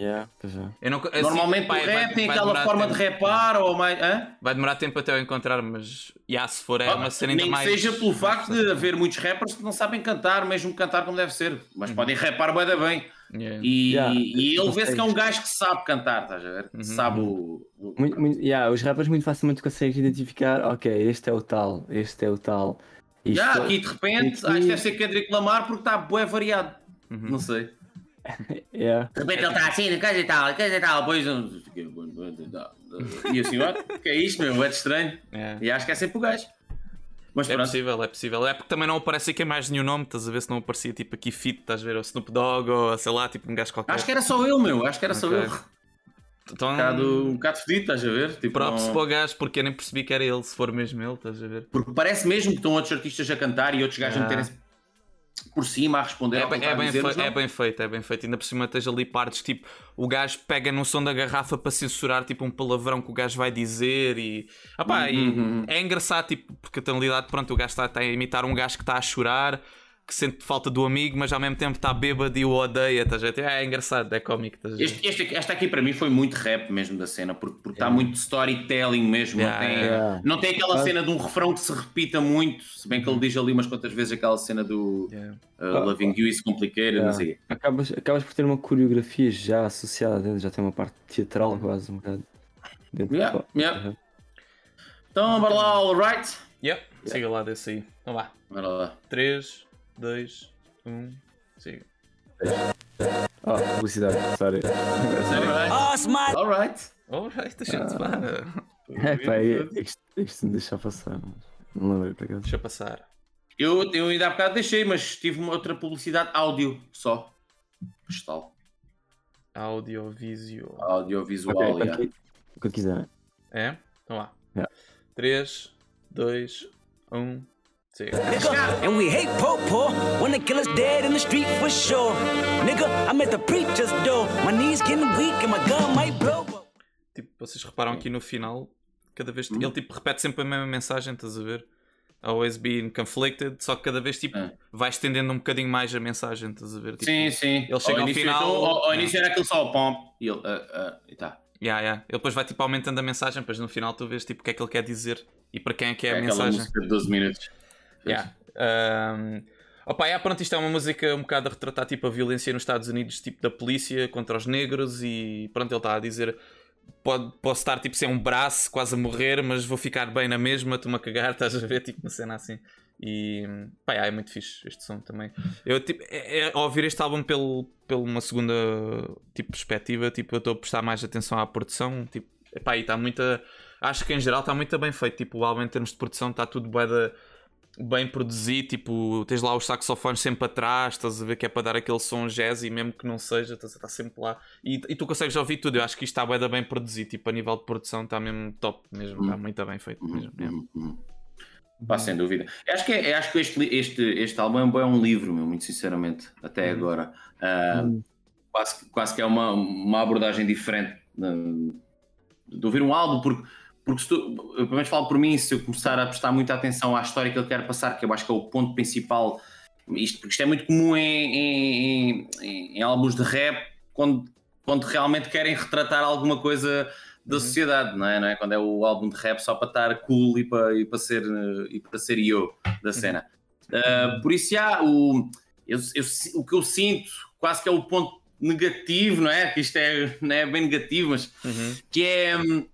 Yeah, é. Eu não- assim, Normalmente pá, o rap vai- tem vai aquela forma tempo. de rapar, ou mais. Hã? Vai demorar tempo até eu encontrar, mas yeah, se for é uma cena ainda Ah, Nem que mais. seja pelo facto de haver muitos rappers que não sabem cantar, mesmo cantar como deve ser, mas podem rapar bué da bem. Yeah. E, Yeah. e ele vê-se que é um gajo que sabe cantar, estás a ver? Que sabe o. o- Muito, muito, yeah, os rappers muito facilmente conseguem identificar, ok, este é o tal, este é o tal. Isto- Yeah, aqui de repente, Aqui- acho que deve ser Kendrick Lamar porque está bué variado. Não sei. yeah. De repente ele está assim, coisa e tal, coisa e tal, depois. E assim, ó, que é isto, meu? É estranho. É. E acho que é sempre o gajo. Mas É pronto. possível, é possível. É porque também não aparece aqui mais nenhum nome, estás a ver se não aparecia tipo aqui Fit, estás a ver? Ou Snoop Dogg, ou sei lá, tipo um gajo qualquer. Acho que era só ele, meu. Acho que era só Ok. ele. Então, Um bocado, um bocado fedido, estás a ver? Tipo, props não- para o gajo, porque eu nem percebi que era ele, se for mesmo ele, estás a ver? Porque parece mesmo que estão outros artistas a cantar e outros gajos a Ah. Por cima a responder É ao que é, bem feito, é bem feito, é bem feito. Ainda por cima tens ali partes tipo o gajo pega no som da garrafa para censurar tipo um palavrão que o gajo vai dizer e, pá, e Uhum. é engraçado tipo, porque a tonalidade, pronto, o gajo está, está a imitar um gajo que está a chorar. Que sente falta do amigo, mas ao mesmo tempo está bêbado e o odeia. Estás a? Tipo, É engraçado, é cómico. ver? Este, este esta aqui para mim foi muito rap mesmo da cena, porque, porque está muito storytelling mesmo. Yeah, não, tem, yeah. não tem aquela cena de um refrão que se repita muito, se bem que ele diz ali umas quantas vezes aquela cena do Yeah. uh, Loving You is Complicated, Yeah. não sei. Acabas, acabas por ter uma coreografia já associada dentro, já tem uma parte teatral quase um bocado. Dentro Yeah, do- yeah. Uhum. Então, bora lá, alright? Yep, siga lá desse aí. Então vá. Bora lá. 3, 2, 1, siga. Ah, publicidade, sorry. Oh, smile. Alright. Alright, gente para. É pá, é- isto, isto me deixa passar. mas Não lembrei para cá. Deixa passar. Eu, eu ainda há bocado deixei, mas tive uma outra publicidade áudio só. Postal. Audiovisual. Audiovisual, Ok, yeah. quando, quando quiser. É? Então. Yeah. 3, 2, 1, siga. Nigga, and we hate po-po when the killer's dead in the street for sure. Nigga, I'm at the preacher's door. My knees getting weak and my gun might blow. Tipo, vocês reparam aqui no final, cada vez Hum. ele tipo repete sempre a mesma mensagem, estás a ver? Always been conflicted, só que cada vez tipo É. vai estendendo um bocadinho mais a mensagem, estás a ver? Tipo, Sim, sim. Ele chega ao início, final- então, ao, ao É. início era aquele só o pomp e ele. ah, ah, e tá. Yeah, yeah. Ele depois vai tipo aumentando a mensagem, depois no final tu vês tipo o que é que ele quer dizer e para quem é que é, É a mensagem. música de 12 minutos. Yeah. Um, opa, pronto, isto é uma música um bocado a retratar tipo, a violência nos Estados Unidos, tipo da polícia contra os negros e pronto, ele está a dizer pode, posso estar tipo sem um braço, quase a morrer, mas vou ficar bem na mesma, estou-me a cagar, estás a ver, tipo uma cena assim. E pá, é muito fixe este som também. Eu tipo, é, é, ao ouvir este álbum pelo, pelo uma segunda tipo, perspectiva, tipo, eu estou a prestar mais atenção à produção, tipo, epá, e está muita. Acho que em geral está muito bem feito. Tipo, o álbum em termos de produção está tudo bué da- bem produzido. Tipo, tens lá os saxofones sempre atrás, estás a ver que é para dar aquele som jazzy, mesmo que não seja, estás a estar sempre lá. E, e tu consegues ouvir tudo. Eu acho que isto está da bem produzido. Tipo, a nível de produção está mesmo top, mesmo. Está muito bem feito mesmo. yeah. Uhum, uhum. Pá, sem dúvida. Eu acho que, é- eu acho que este, este, este álbum é um, é um livro, meu, muito sinceramente, até agora. Ah, quase, que- quase que é uma, uma abordagem diferente de, de ouvir um álbum, porque, porque se tu, eu pelo menos falo por mim, se eu começar a prestar muita atenção à história que ele quer passar, que eu acho que é o ponto principal, isto, porque isto é muito comum em, em, em- em álbuns de rap, quando, quando realmente querem retratar alguma coisa da sociedade, não é? não é? Quando é o álbum de rap só para estar cool e para, e para ser eh, e para ser eu da cena. Uh, por isso já o, eu, eu- o que eu sinto quase que é o ponto negativo, não é? Que isto é, não é bem negativo, mas Uhum. que é hum,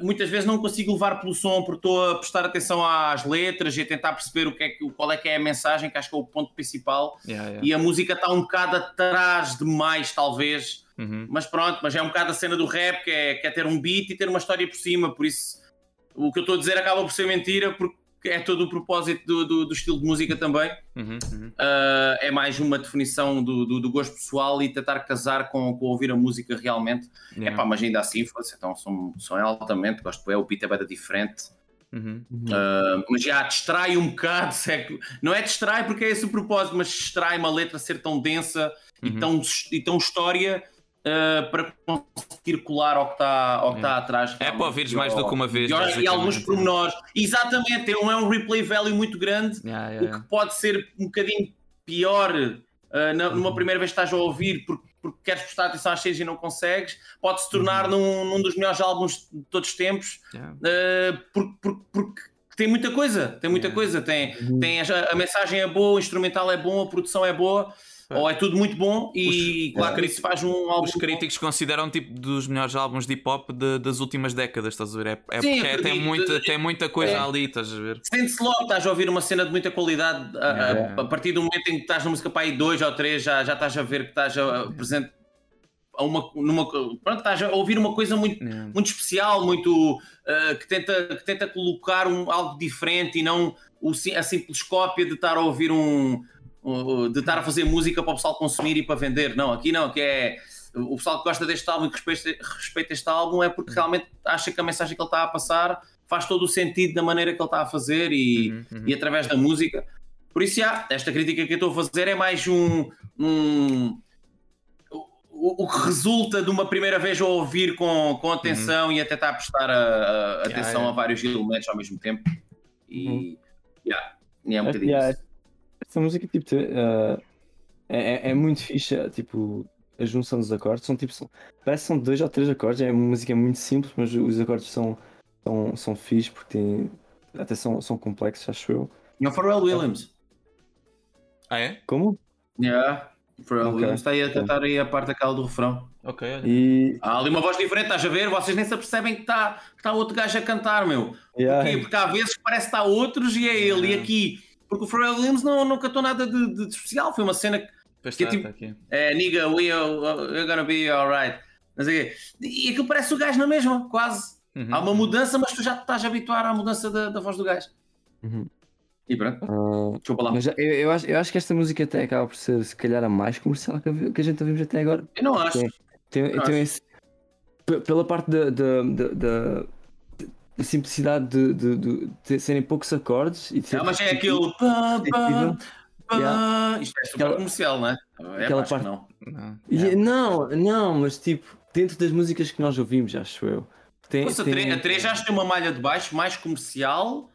muitas vezes não consigo levar pelo som porque estou a prestar atenção às letras e a tentar perceber o que é que, qual é que é a mensagem, que acho que é o ponto principal, Yeah, yeah. e a música está um bocado atrás demais, talvez. Uhum. Mas pronto, mas é um bocado a cena do rap, que é, que é ter um beat e ter uma história por cima, por isso o que eu estou a dizer acaba por ser mentira, porque é todo o propósito do, do, do estilo de música também. Uhum. Uhum. Uh, é mais uma definição do, do, do gosto pessoal e tentar casar com, com ouvir a música realmente. Yeah. Epá, mas ainda assim, fosse, então som é altamente, gosto é, o beat é bem diferente. Uhum. Uh, mas já distrai um bocado, é que- não é distrai porque é esse o propósito, mas distrai uma letra ser tão densa e, Uhum. tão, e tão história uh, para conseguir colar ao que está ao que está atrás. É para ouvires mais do que uma vez, E, e alguns pormenores. Exatamente, não é um replay value muito grande, Yeah, yeah, o yeah. que pode ser um bocadinho pior uh, na- Uhum. numa primeira vez que estás a ouvir porque, porque queres prestar atenção às cenas e não consegues, pode se tornar Uhum. num, num dos melhores álbuns de todos os tempos Yeah. uh, porque, porque- porque tem muita coisa, tem muita Yeah. coisa, tem, tem a, a mensagem é boa, o instrumental é bom, a produção é boa, ou é tudo muito bom e claro que isso faz um álbum Os críticos consideram tipo dos melhores álbuns de hip hop de- das últimas décadas, estás a ver? É, é Sim, porque é- tem, muita, tem muita coisa É. ali, estás a ver? Sente-se logo que estás a ouvir uma cena de muita qualidade a, a- Yeah. a partir do momento em que estás na música para aí dois ou três já, já estás a ver que estás a, a presente a uma, numa, pronto, estás a ouvir uma coisa muito, Yeah. muito especial, muito uh, que, tenta, que tenta colocar um, algo diferente e não o, a simples cópia de estar a ouvir um de estar a fazer música para o pessoal consumir e para vender. Não, aqui não, que é o pessoal que gosta deste álbum e que respeita, respeita este álbum é porque realmente acha que a mensagem que ele está a passar faz todo o sentido da maneira que ele está a fazer e, Uhum, uhum. e através da música. Por isso, já, esta crítica que eu estou a fazer é mais um. um o, o que resulta de uma primeira vez a ouvir com, com atenção e a tentar prestar a, a- atenção yeah. a vários elementos ao mesmo tempo. E. Uhum. yeah, e é um É, bocadinho yeah, isso. Essa música tipo, te- eh, é, é- é muito fixa, tipo, a junção dos acordes são tipo, são, parece que são dois ou três acordes, é uma música muito simples, mas os acordes são, são, são fixes porque têm, até são, são complexos, acho eu. E o Pharrell Williams. Ah, é? Como? Yeah. O Pharrell Ok. Williams está aí a cantar aí a parte daquela do refrão. Ok, olha. E. Há ali uma voz diferente, estás a ver? Vocês nem se apercebem que está que tá outro gajo a cantar, meu. Yeah, Porquê? Porque há vezes parece que está outros e é ele. E Ah. aqui, porque o Pharrell Williams não, não cantou nada de, de especial, foi uma cena que que está, tipo- está aqui. é nigga, we are, we're gonna be alright. Não sei quê. E aquilo parece o gajo na mesma, quase. Uhum. Há uma mudança, mas tu já estás a habituar à mudança da, da voz do gajo. Uhum. E pronto, ah, desculpa lá. mas eu, eu, acho, eu acho que esta música até acaba por ser, se calhar, a mais comercial que a, que a gente ouvimos até agora. Eu não acho. Tem, tem, Eu tem acho. esse- pe- pela parte da, da simplicidade de, de, de, de serem poucos acordes e de ser Ah, mas é repetitivo. aquele. Pá, pá, repetitivo. pá. Yeah. Isto é super Aquela- comercial, não é? É, aquela parte- não. Não. E- Não, não, mas tipo, dentro das músicas que nós ouvimos, acho eu. Tem, Poxa, a tem- a 3 já tem uma malha de baixo mais comercial.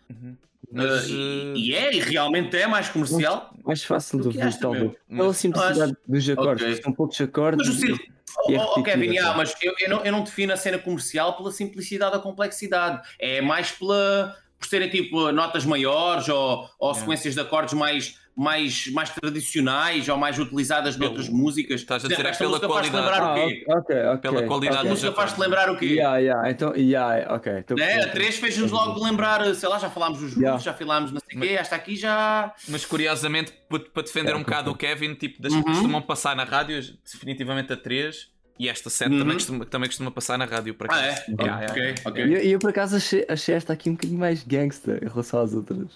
Mas, eh, e, e é, e realmente é mais comercial. mais fácil de do que ouvir, talvez. Pela Mas- simplicidade dos acordes, Ok. são poucos acordes. Mas o Ciro, e- oh, e é oh, oh, Kevin, yeah, assim. mas eu, eu não, eu não defino a cena comercial pela simplicidade ou complexidade. É mais pela, por serem tipo notas maiores ou, ou sequências de acordes mais, mais, mais tradicionais ou mais utilizadas noutras músicas. estás a dizer esta pela qualidade. lembrar Ah, o quê? ok, ok. Pela qualidade A ok. dos música faz-te lembrar o quê? Yeah, yeah, então, yeah, ok. tô Né? A percebendo. 3 fez-nos logo lembrar, sei lá, já falámos dos grupos, Yeah. já falámos não sei o quê, esta aqui já. Mas curiosamente, pa- para defender É, um bocado o Kevin, tipo, das que Uhum. costumam passar na rádio, definitivamente a 3 e esta 7 Uhum. também, costuma, também costuma passar na rádio para Ah, cá. é? Yeah, yeah, ok, yeah. ok. E eu, eu, por acaso achei, achei esta aqui um bocadinho mais gangster em relação às outras.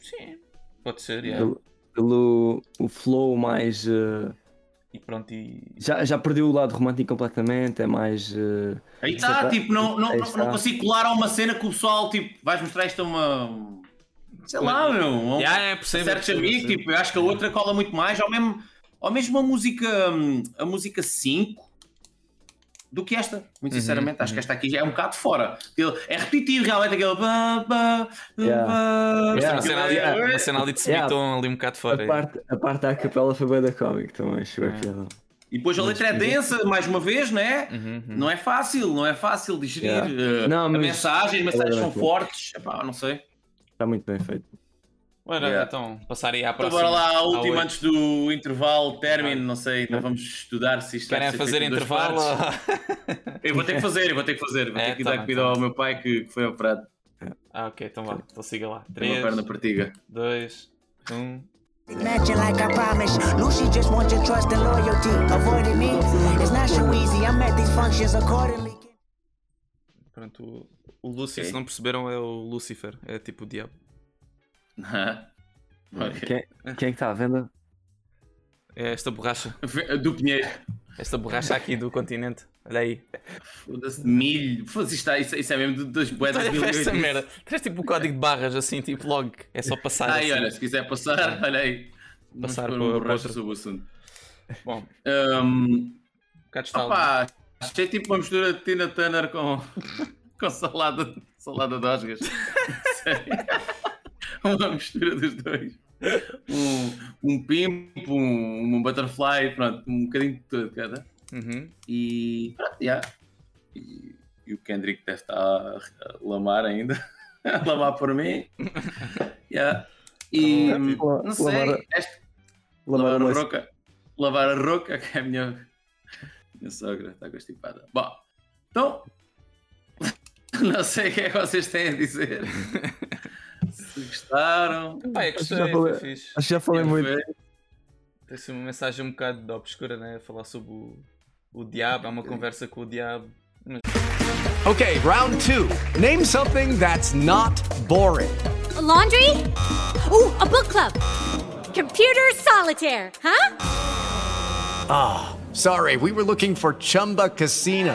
Sim, pode ser, yeah. Pelo, pelo o flow mais. eh, E pronto, e. já, já perdeu o lado romântico completamente, é mais. eh, Aí está, tá. tipo, não, não, Aí não, está. não consigo colar a uma cena que o pessoal, tipo, vais mostrar isto a uma. Sei lá, meu. um- Yeah, é, a percebo, certos percebo, amigos, percebo. tipo, eu acho que a outra cola muito mais, ou mesmo, ou mesmo a música, hum, a música 5 do que esta. Muito Uhum, sinceramente, acho que esta aqui já é um bocado fora. É repetitivo, realmente, aquele. Yeah. ba, Yeah. Uma cena, ali, aquele- uma cena ali de Yeah. subitão, ali um bocado a, fora. parte, a parte da capela foi bem da cómic também, chegou aqui. ela. E depois a letra é densa, mais uma vez, né? Uhum, uhum. Não é fácil, não é fácil de gerir. Yeah. eh, Não, a mas- mensagem, as mensagens são Verdadeiramente. fortes. Epá, não sei. Está muito bem feito. Ora, Yeah. então, passar aí à Então próxima. bora lá, a última antes do intervalo, término, não sei, então vamos estudar se isto vai Querem ser fazer intervalo? Eu vou ter que fazer, eu vou ter que fazer, vou É, ter que tá dar comida tá ao meu pai que, que foi operado. ah, ok, então vá. Então siga lá. Tem uma perna 3, partiga. 2, 1. Matching like I promised. Lucy just wants your trust and loyalty. Avoiding me, it's not so easy. I'm at these functions accordingly. Pronto, o, o Lucy, Ok. se não perceberam, é o Lucifer. É tipo o diabo. Ok. Quem, quem é que está à venda? É esta borracha. Do Pinheiro. Esta borracha aqui do continente. Olha aí. Foda-se, milho. Foda-se, isto, é- isso, isso é mesmo de- das boedas Olha de esta 2008. merda. Tens tipo o código de barras assim, tipo log. É só passar. Aí, assim. olha, se quiser passar, olha aí. Passar um para borracha sobre o assunto. Bom, Um, bocado de Opa, achei tipo uma mistura de Tina Turner com, com salada, salada de osgas. Sério. uma mistura dos dois. Um, um pimp, um, um butterfly, pronto, um bocadinho de tudo, cada. Uhum. E pronto, yeah. e, e o Kendrick deve estar a, lamar ainda. a lamar por mim. Yeah. E La- não sei, lavar- este, Lavar lavar a roca. Lavar a roca, que é a minha, minha sogra, está constipada. Bom, então, não sei o que é que vocês têm a dizer. Se gostaram. Pá, é Acho que gostei, já falei- foi fixe. Acho que já falei muito. Tem assim uma mensagem um bocado obscura, né? Falar sobre o, o diabo, é uma conversa com o diabo. Mas Okay, round two. Name something that's not boring. A laundry? Ooh, a book club. Computer solitaire, huh? Sorry, we were looking for Chumba Casino.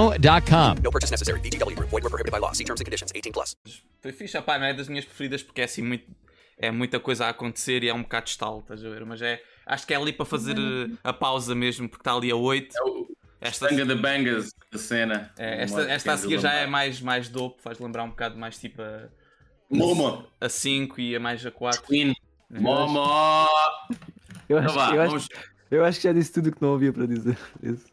chumbacasino.com. No purchase necessary. VGW Group. Void where prohibited by law. See terms and conditions. 18 plus. Foi fixe, pá, não é das minhas preferidas porque é assim muito. É muita coisa a acontecer e é um bocado estalo, estás a ver? Mas é. Acho que é ali para fazer eh, a pausa mesmo, porque está ali a 8. Esta, Tanga da Bangas, a cena. é, esta, esta a seguir já é mais, mais dope, faz lembrar um bocado mais tipo a, Momo. a 5 e a mais a 4. Queen. Momo. Eu Então acho, vá, eu, acho, eu acho que já disse tudo o que não havia para dizer. Isso.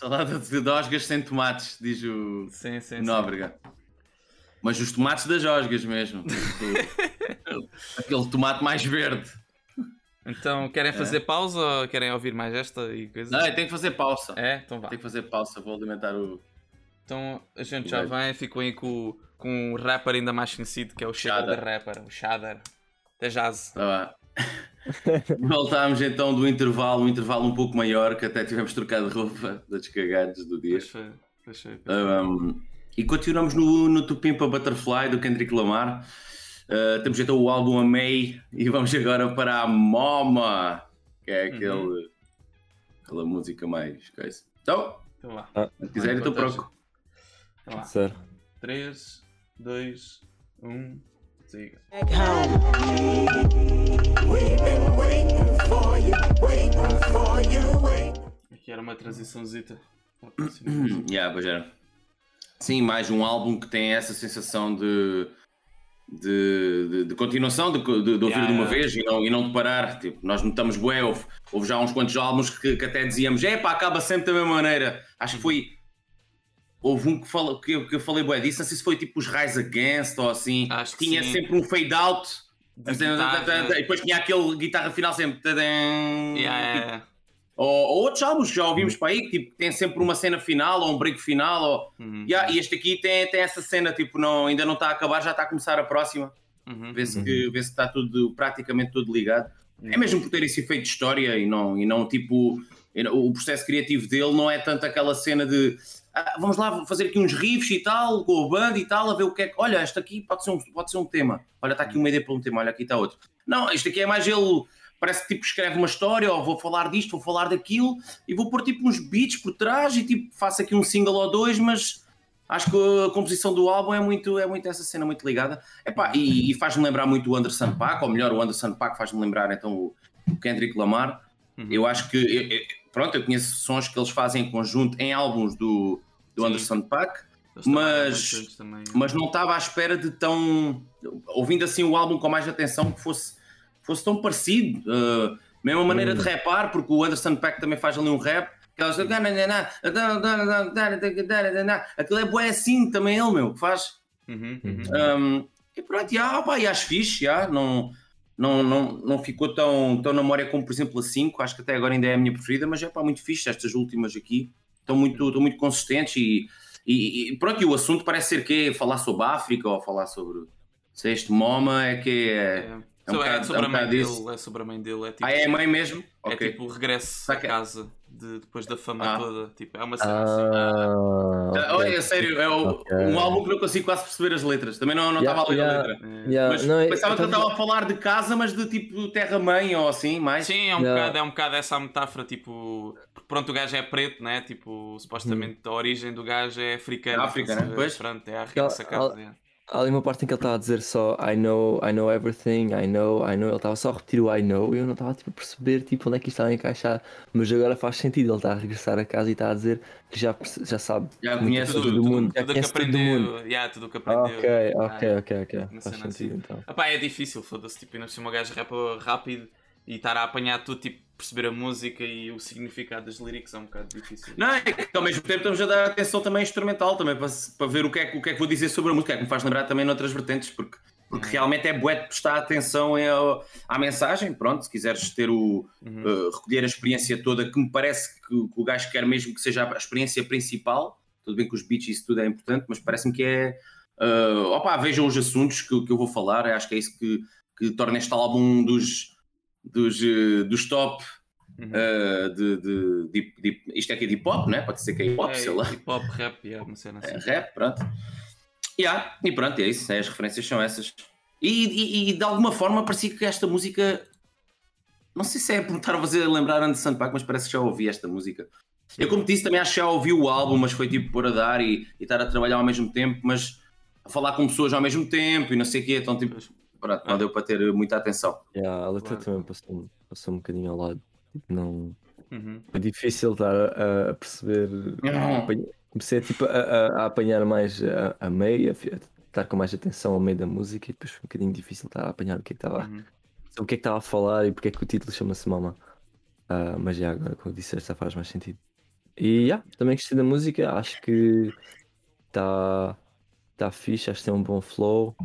Salada de osgas sem tomates, diz o Sim, sim, sim. Nóbrega. Mas os tomates das osgas mesmo. Aquele tomate mais verde. Então, querem fazer pausa ou querem ouvir mais esta e coisa? Não, tem que fazer pausa. É? Então vá. Tem que fazer pausa, vou alimentar o. Então a gente já vem, ficou aí com, com um rapper ainda mais conhecido que é o Shader Rapper, o Shader. Até jazz. Tá. Voltámos então do intervalo, um intervalo um pouco maior, que até tivemos trocado de roupa dos cagados do dia. Um, e continuamos no, no Tupimpa Butterfly do Kendrick Lamar. Uh, temos então o álbum Amei e vamos agora para a Moma, que é aquele, aquela música mais coisa. Então, Então vá. se quiser, então proco. Então vá. Sério. 3, 2, 1, siga. Aqui era uma transiçãozita. próxima. Yeah, pois era. Sim, mais um álbum que tem essa sensação de, de, de- de continuação, de, de- de ouvir Yeah, de uma yeah. vez e não, e não de parar. Tipo, nós notamos bué, houve, houve já uns quantos álbuns que, que até dizíamos, é pá, acaba sempre da mesma maneira. Acho que foi. Houve um que, fala, que, eu, que eu falei bué disso, não sei se foi tipo os Rise Against ou assim. Acho que tinha sim. sempre um fade out. De assim, guitarra. E depois tinha aquele guitarra final sempre. Yeah, tipo, yeah, yeah. ou, ou outros álbuns que já ouvimos para aí, que tipo, tem sempre uma cena final ou um break final. Ou... Uhum. Yeah, e este aqui tem, tem essa cena, tipo, não, ainda não está a acabar, já está a começar a próxima. Uhum. Vê-se que, vê que está tudo, praticamente tudo ligado. É mesmo por ter esse efeito de história e não, e não tipo. O processo criativo dele não é tanto aquela cena de "Ah, vamos lá fazer aqui uns riffs e tal, com o band e tal, a ver o que é que. Olha, este aqui pode ser um, pode ser um tema. Olha, está aqui uma ideia para um tema, olha, aqui está outro. Não, este aqui é mais ele. Parece que tipo escreve uma história, ou vou falar disto, vou falar daquilo, e vou pôr tipo uns beats por trás e tipo faço aqui um single ou dois, mas acho que a composição do álbum é muito, é muito essa cena muito ligada. Epá, e, e faz-me lembrar muito o Anderson Paak, ou melhor, o Anderson Paak faz-me lembrar então o, o Kendrick Lamar. Eu acho que, eu- eu- pronto, eu conheço sons que eles fazem em conjunto em álbuns do, do Sim. Anderson Paak, mas- também. mas não estava à espera de tão. ouvindo assim o álbum com mais atenção, que fosse, fosse tão parecido. Uh, mesma maneira de rapar, porque o Anderson Paak também faz ali um rap. Aquelas. Aquilo é bué assim também ele, meu, que faz. Uhum, uhum. Um, e pronto, já, pá, e acho fixe, já, não, não, não, não ficou tão, tão na memória como, por exemplo, a 5, acho que até agora ainda é a minha preferida, mas é pá, muito fixe, estas últimas aqui estão muito, estão muito consistentes e, e, e pronto, e o assunto parece ser que é falar sobre a África ou falar sobre se este MoMA é que é. É, É um é bocado- sobre é um a mãe dele, é sobre a mãe dele. É tipo, Ah, é a mãe mesmo? é Ok. tipo o regresso Saca- a casa de- depois da fama Ah. toda. Tipo, é uma cena assim. Ah, Ah, ok. olha, é sério, é o- Ok. um álbum que não consigo quase perceber as letras. Também não não Yeah, estava a ler yeah. a letra. É. Yeah, Mas não, eu- pensava que eu ele estava a falar de casa, mas de tipo terra-mãe ou assim, mais. Sim, é um, Yeah. bocado, é um bocado essa a metáfora, tipo, porque pronto, o gajo é preto, né? Tipo, supostamente a origem do gajo é africana. É África, né? Pois. Pronto, é a casa. é. Há ali uma parte em que ele estava a dizer só I know, I know everything, I know, I know. Ele estava só a repetir o I know e eu não estava tipo, a perceber tipo, onde é que isto estava a encaixar. Mas agora faz sentido, ele está a regressar a casa e está a dizer que já, já sabe Já conhece tudo, do mundo. Já tudo que conhece tudo do aprendeu. mundo. Yeah, tudo que aprendeu. ok, Ah, ok, ok, ok. Faz sentido assim. então. Epá, é difícil, foda-se. Tipo, ainda por cima o gajo rapa rápido e estar a apanhar tudo, tipo, perceber a música e o significado das lyrics é um bocado difícil. Não, é que ao mesmo tempo estamos a dar atenção também instrumental, também para, para ver o que, é, que- o que é que vou dizer sobre a música, é que me faz lembrar também noutras vertentes, porque porque realmente é bué de prestar atenção ao- à mensagem. Pronto, se quiseres ter o uh, recolher a experiência toda, que me parece que, que o gajo quer mesmo que seja a experiência principal. Tudo bem que os beats e isso tudo é importante, mas parece-me que é. Uh, opa, vejam os assuntos que, que eu vou falar, acho que é isso que, que torna este álbum um dos, dos, uh, dos top. uh, de, de, de- de- isto é que é de hip hop, né? Pode ser que é hip hop, É, sei lá. hip hop, rap, é uma cena assim. É, rap, pronto. Yeah, e pronto, é isso, é, as referências são essas. E, e- e de alguma forma parecia que esta música. Não sei se é por estar a fazer lembrar Anderson Paak, mas parece que já ouvi esta música. Eu, como disse, também acho que já ouvi o álbum, mas foi tipo pôr a dar e, e estar a trabalhar ao mesmo tempo, mas a falar com pessoas ao mesmo tempo e não sei o quê, então tipo, pronto, não deu para ter muita atenção. Yeah, a letra também passou, passou um bocadinho ao lado. Tipo, não. Uhum. Foi difícil estar a, a perceber. Apanhar- Comecei tipo, a, a- a apanhar mais a, a meio, a fi- a estar com mais atenção ao meio da música e depois foi um bocadinho difícil estar a apanhar o que é que estava Uhum. o que é que estava a falar e porque é que o título chama-se Mama. Ah, mas já agora, como disseste, já faz mais sentido. E yeah, também gostei da música, acho que está tá fixe, acho que tem um bom flow.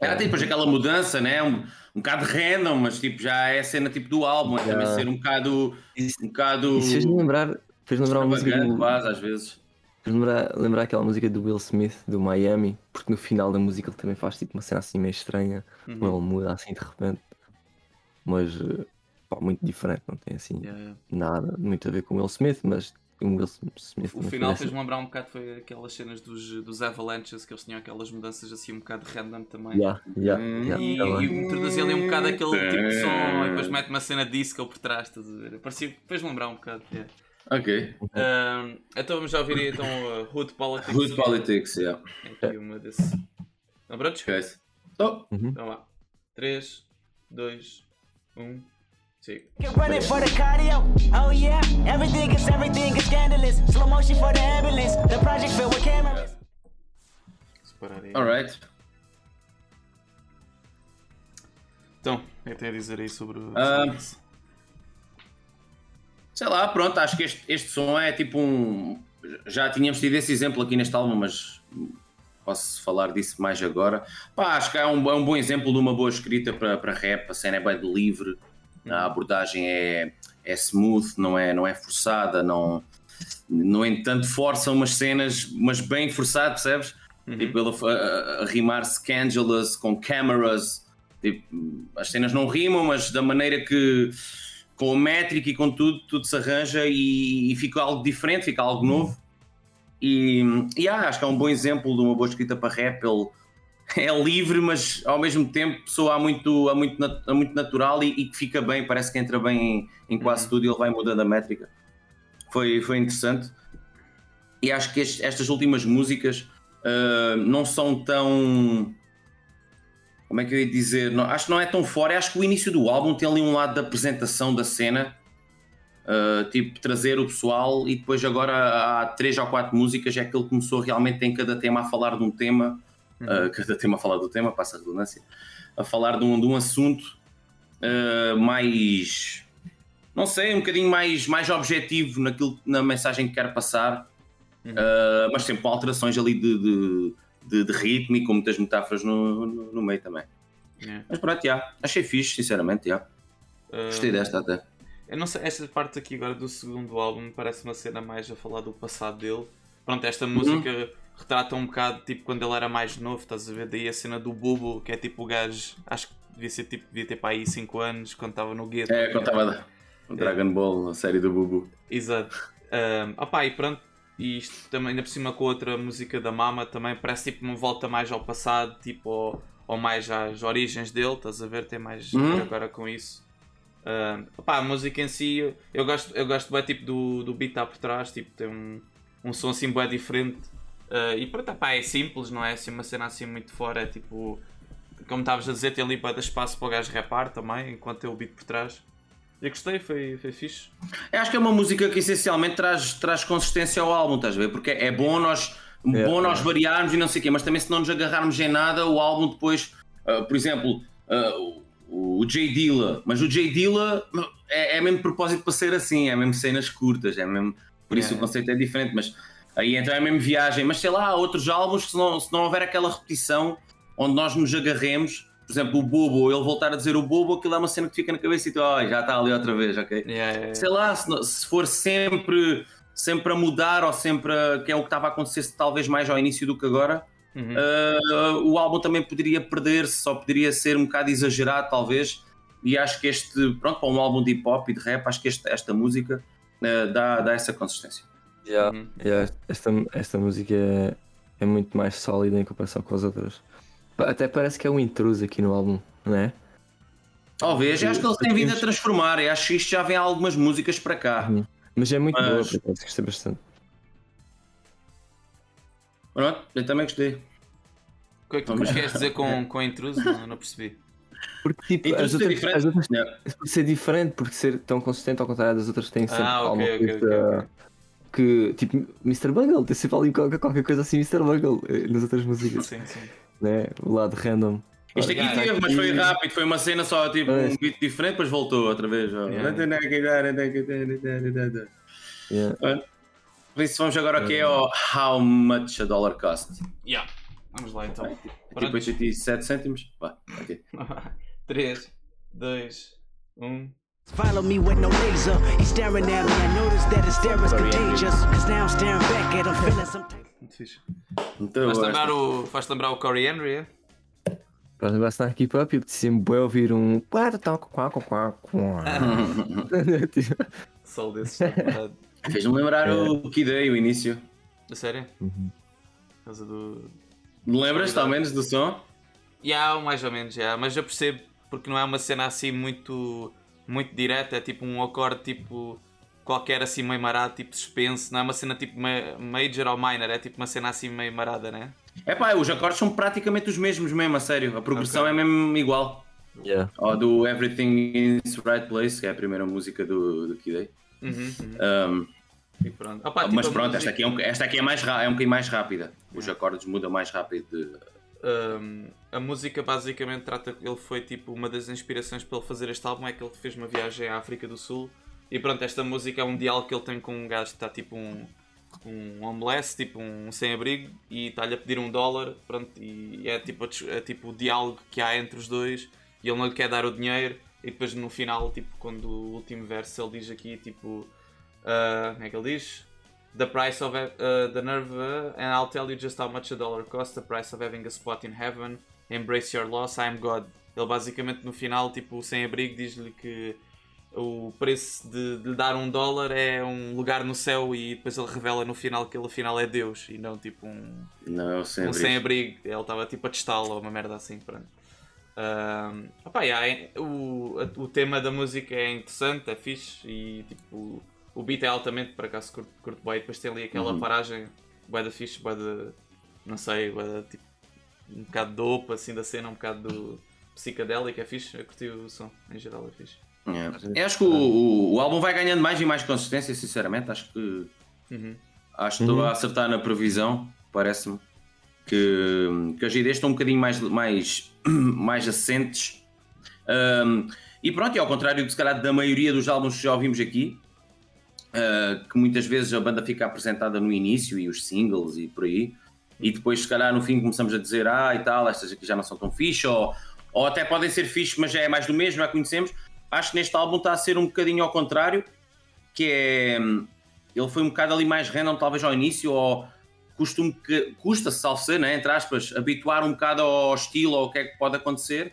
Era tipo depois aquela mudança, né? Um, um bocado random, mas tipo já é a cena tipo do álbum, é também ser um bocado. Um bocado. Isso fez-me lembrar, fez lembrar uma música do, quase, às vezes. fez lembrar, lembrar aquela música do Will Smith, do Miami, porque no final da música ele também faz tipo uma cena assim meio estranha, Uhum. ele muda assim de repente, mas eh, pá, muito diferente, não tem assim yeah. nada muito a ver com o Will Smith, mas o Will Smith O final fez fez-me lembrar um bocado foi aquelas cenas dos, dos Avalanches, que eles tinham aquelas mudanças assim um bocado random também. Yeah, yeah, Hum. yeah, E, tá e introduzia ali um bocado aquele tipo de som É. e depois mete uma cena disco por trás, estás a ver? Parecia, fez-me lembrar um bocado. yeah. Ok. Ahm, então vamos já ouvir aí, então uh, Hood Politics. Hood Politics, yeah. Tem aqui uma desse. Não, prontos? Ok. So, Então lá. 3, 2, 1, siga. Get running for the cardio. Oh yeah, everything is everything is scandalous. Slow motion for the ambulance. The project filled with cameras. Separar aí. alright. Então, o que tem a dizer aí sobre o. Isso? Sei lá, pronto, acho que este, este som é tipo um. Já tínhamos tido esse exemplo aqui neste álbum, mas posso falar disso mais agora. Pá, acho que é um, é um bom exemplo de uma boa escrita para, para rap. A cena é bem de livre, a abordagem é, é smooth, não é, não é forçada, não. No entanto, força umas cenas, mas bem forçado, percebes? Tipo, ele a, a- rimar scandalous com cameras. Tipo, as cenas não rimam, mas da maneira que com a métrica e com tudo, tudo se arranja e, e fica algo diferente, fica algo novo. E, e ah, acho que é um bom exemplo de uma boa escrita para rap. Ele é livre, mas ao mesmo tempo soa muito, a muito, a muito natural e, e que fica bem, parece que entra bem em, em quase tudo e ele vai mudando a métrica. Foi, foi interessante. E acho que este- estas últimas músicas ah, não são tão como é que eu ia dizer? Não, acho que não é tão fora. Acho que o início do álbum tem ali um lado da apresentação da cena, uh, tipo trazer o pessoal, e depois agora há três ou quatro músicas é que ele começou realmente em cada tema a falar de um tema, uh, cada tema a falar do tema, passa a redundância, a falar de um, de um assunto uh, mais, não sei, um bocadinho mais, mais objetivo naquilo, na mensagem que quer passar, uh, mas sempre com alterações ali de, de, de, de ritmo e com muitas metáforas no, no, no meio também. Yeah. Mas pronto, já. Achei fixe, sinceramente, já. Gostei Ah, desta até. Eu não sei, esta parte aqui agora do segundo álbum parece uma cena mais a falar do passado dele. Pronto, esta música retrata um bocado tipo quando ele era mais novo, estás a ver? Daí a cena do Bubo, que é tipo o gajo, acho que devia ser tipo, devia ter para aí 5 anos quando estava no gueto. É, quando estava o Dragon Ball, a série do Bubu. Exato. Um, opá, e pronto, e isto também ainda por cima com outra música da Mama também parece tipo uma volta mais ao passado, tipo ao, ou mais às origens dele, estás a ver? Tem mais Uhum. agora com isso. Um, opá, a música em si, eu- eu gosto, eu gosto bem tipo do, do beat está por trás, tipo, tem um, um som assim bem diferente. Uh, e pronto, opá, é simples, não é assim uma cena assim muito fora, é tipo, como estavas a dizer, tem ali para dar espaço para o gajo rapar também, enquanto tem o beat por trás. Eu gostei, foi, foi fixe. Eu acho que é uma música que essencialmente traz, traz consistência ao álbum, estás a ver? Porque é bom nós, bom nós variarmos e não sei o quê, mas também se não nos agarrarmos em nada, o álbum depois, ah, por exemplo, o, o J Dilla, mas o J Dilla é, é mesmo propósito para ser assim, é mesmo cenas curtas, é mesmo, por isso É. o conceito é diferente, mas aí então é mesmo viagem, mas sei lá, há outros álbuns que se não, se não houver aquela repetição, onde nós nos agarremos. Por exemplo, o bobo, ele voltar a dizer o bobo, aquilo é uma cena que fica na cabeça e tu, oh, já está ali outra vez, ok? Yeah, yeah, yeah. Sei lá, se, se for sempre, sempre a mudar ou sempre a, que é o que estava a acontecer talvez mais ao início do que agora, Uhum. Uh, o álbum também poderia perder-se, só poderia ser um bocado exagerado, talvez. E acho que este, pronto, para um álbum de hip hop e de rap, acho que este- esta música uh, dá, dá essa consistência. Yeah, Uhum. yeah, esta, esta música é, é muito mais sólida em comparação com as outras. Até parece que é um intruso aqui no álbum, não é? Talvez, eu acho que eles têm vindo a transformar. E acho que isto já vem algumas músicas para cá. Mas é muito boa, Mas- por acaso, gostei bastante. Pronto, eu também gostei. O que é que tu queres dizer com, com intruso? Não, não percebi. Porque tipo, as outras, as outras Yeah. por ser diferente, porque ser tão consistente ao contrário das outras tem sempre Ah, ok, alguma ok, coisa ok, ok. Que tipo Mr. Bungle, tem sempre ali qualquer, qualquer coisa assim Mr. Bungle eh, nas outras músicas, Sim, sim. né? O lado random. Isto aqui Yeah, teve, mas foi rápido. Foi uma cena só, tipo, É. um beat diferente, depois voltou outra vez. ó. Yeah. Yeah. Por isso vamos agora aqui ao How Much a Dollar Cost. Yeah. Vamos lá então. É tipo Pronto. 87 cêntimos. Vá, ok. 3, 2, 1. Follow me with no laser. He's staring at me. I noticed that his stare is contagious. Cause now I'm staring back at him, feeling some type. Muito fixe. Então, Faz lembrar o, faz lembrar o Corey Henry, é? Para lembrar-se na Keep Up, eu preciso bué ouvir um. Sol desse. verdade. Fez-me lembrar o Kid A, o início. A sério? Uhum. Por causa do. Lembras-te ao menos do som? Yeah, mais ou menos, yeah. mas eu percebo porque não é uma cena assim muito, muito direta, é tipo um acorde tipo qualquer assim meio marado, tipo suspense, não é uma cena tipo ma- major ou minor, é tipo uma cena assim meio marada, né? É pá, os acordes são praticamente os mesmos mesmo, a sério. A progressão Ok. é mesmo igual. yeah. Ou do Everything in its Right Place, que é a primeira música do, do Kid Uhum, uhum. Um, E pronto. Opa, tipo, mas a pronto, música- esta aqui, é um, esta aqui é, mais, é um bocadinho mais rápida. Os acordes mudam mais rápido. de- Um, a música basicamente trata ele foi tipo uma das inspirações para ele fazer este álbum é que ele fez uma viagem à África do Sul e pronto, esta música é um diálogo que ele tem com um gajo que está tipo um, um homeless, tipo um sem-abrigo e está-lhe a pedir um dólar pronto, e é tipo, é tipo o diálogo que há entre os dois e ele não lhe quer dar o dinheiro e depois no final, tipo, quando o último verso ele diz aqui tipo uh, como é que ele diz? The price of uh, the nerve, uh, and I'll tell you just how much a dollar costs. The price of having a spot in heaven. Embrace your loss, I am God. Ele basicamente no final, tipo, sem abrigo, diz-lhe que o preço de, de lhe dar um dólar é um lugar no céu e depois ele revela no final que ele afinal é Deus e não tipo um, Não, é sem um abrigo. sem-abrigo. Ele estava tipo a testá-lo ou uma merda assim, pronto. Um, opá, yeah, é- o, o tema da música é interessante, é fixe e tipo o beat é altamente, por acaso curto, curto bem. Depois tem ali aquela Uhum. paragem, bué da fixe, bué da, não sei, bué da, tipo, um bocado de opa assim da cena, um bocado do psicadélico, é fixe. Eu curti o som, em geral é fixe. É. Eu acho que o, o, o álbum vai ganhando mais e mais consistência, sinceramente. Acho que Uhum. acho que estou a acertar na previsão, parece-me. Que, que as ideias estão um bocadinho mais, mais, mais assentes. Um, e pronto, e ao contrário de se calhar da maioria dos álbuns que já ouvimos aqui, uh, que muitas vezes a banda fica apresentada no início e os singles e por aí, e depois se calhar no fim começamos a dizer ah e tal, estas aqui já não são tão fixe, ou, ou até podem ser fixe, mas já é mais do mesmo, já conhecemos. Acho que neste álbum está a ser um bocadinho ao contrário, que é hum, ele foi um bocado ali mais random, talvez ao início, ou costume que custa-se, salvo ser, né, entre aspas, habituar um bocado ao estilo ou ao que é que pode acontecer.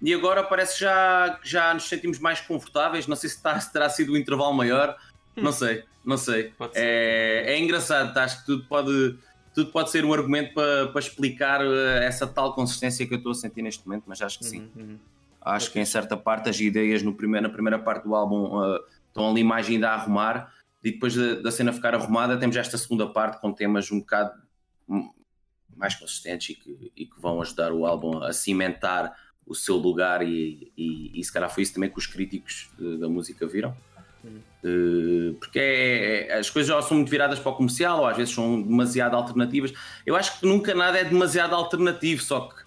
E agora parece que já, já nos sentimos mais confortáveis. Não sei se, se terá sido um intervalo maior, não sei, não sei. É, é engraçado, tá? acho que tudo pode, tudo pode ser um argumento para, para explicar eh, essa tal consistência que eu estou a sentir neste momento, mas acho que sim. Uhum, uhum. Acho que em certa parte as ideias no primeiro, na primeira parte do álbum uh, estão ali mais ainda a arrumar e depois da, da cena ficar arrumada temos esta segunda parte com temas um bocado mais consistentes e que, e que vão ajudar o álbum a cimentar o seu lugar e, e, e se calhar foi isso também que os críticos uh, da música viram. Uh, porque é- é- as coisas já são muito viradas para o comercial ou às vezes são demasiado alternativas. Eu acho que nunca nada é demasiado alternativo, só que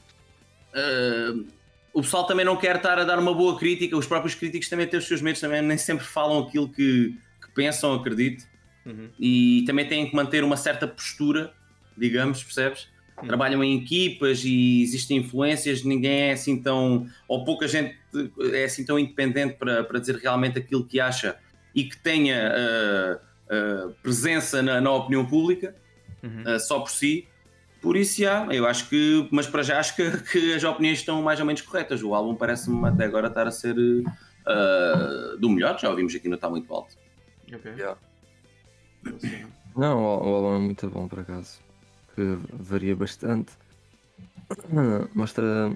uh, o pessoal também não quer estar a dar uma boa crítica, os próprios críticos também têm os seus medos, também nem sempre falam aquilo que, que pensam, acredito, Uhum. e também têm que manter uma certa postura, digamos, percebes? trabalham em equipas e existem influências, ninguém é assim tão, ou pouca gente é assim tão independente para, para dizer realmente aquilo que acha e que tenha uh, uh, presença na, na, opinião pública, uh, só por si. Por isso, já, eu acho que, mas para já acho que, que as opiniões estão mais ou menos corretas. O álbum parece-me até agora estar a ser do melhor, já ouvimos aqui no Está Muito Alto. Ok. Yeah. Não, o, o álbum é muito bom por acaso. Que varia bastante. Mostra.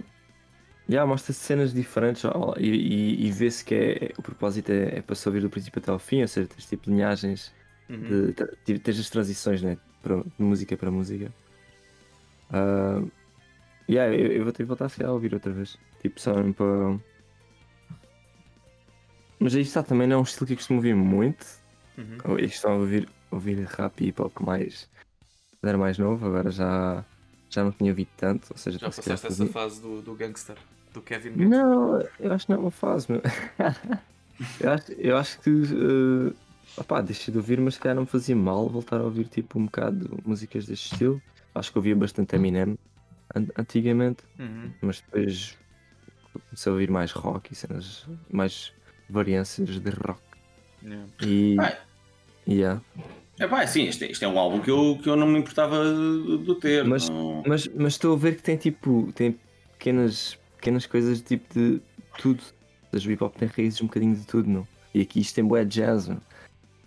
Yeah, mostra cenas diferentes e, e, e vê-se que é, o propósito é, é para se ouvir do princípio até ao fim, ou seja, tens tipo linhagens, Uhum. de, de, tens as transições né, para, de música para música. Uh, yeah, eu, eu vou ter que voltar a, ouvir outra vez. Tipo, só para. Mas aí está também não é um estilo que eu costumo ouvir muito. Uhum. Eu estou a ouvir, ouvir rap e hip hop mais. era mais novo, agora já, já não tinha ouvido tanto. Ou seja, Já passaste essa fase do, do gangster, do Kevin Gangster. Não, eu acho que não é uma fase, meu. eu, acho, eu acho que. Uh, opá, deixei de ouvir, mas se calhar não me fazia mal voltar a ouvir tipo um bocado músicas deste estilo. Acho que ouvia bastante Eminem an- antigamente, Uhum. mas depois comecei a ouvir mais rock e cenas, mais variâncias de rock. Yeah. E. Ah. Yeah. É pá, sim, este, este é um álbum que eu, que eu não me importava de, de ter. Mas- não- Mas, mas estou a ver que tem tipo. tem pequenas, pequenas coisas tipo de tudo. Ou seja, o hip hop tem raízes um bocadinho de tudo, não? E aqui isto tem bué jazz, não?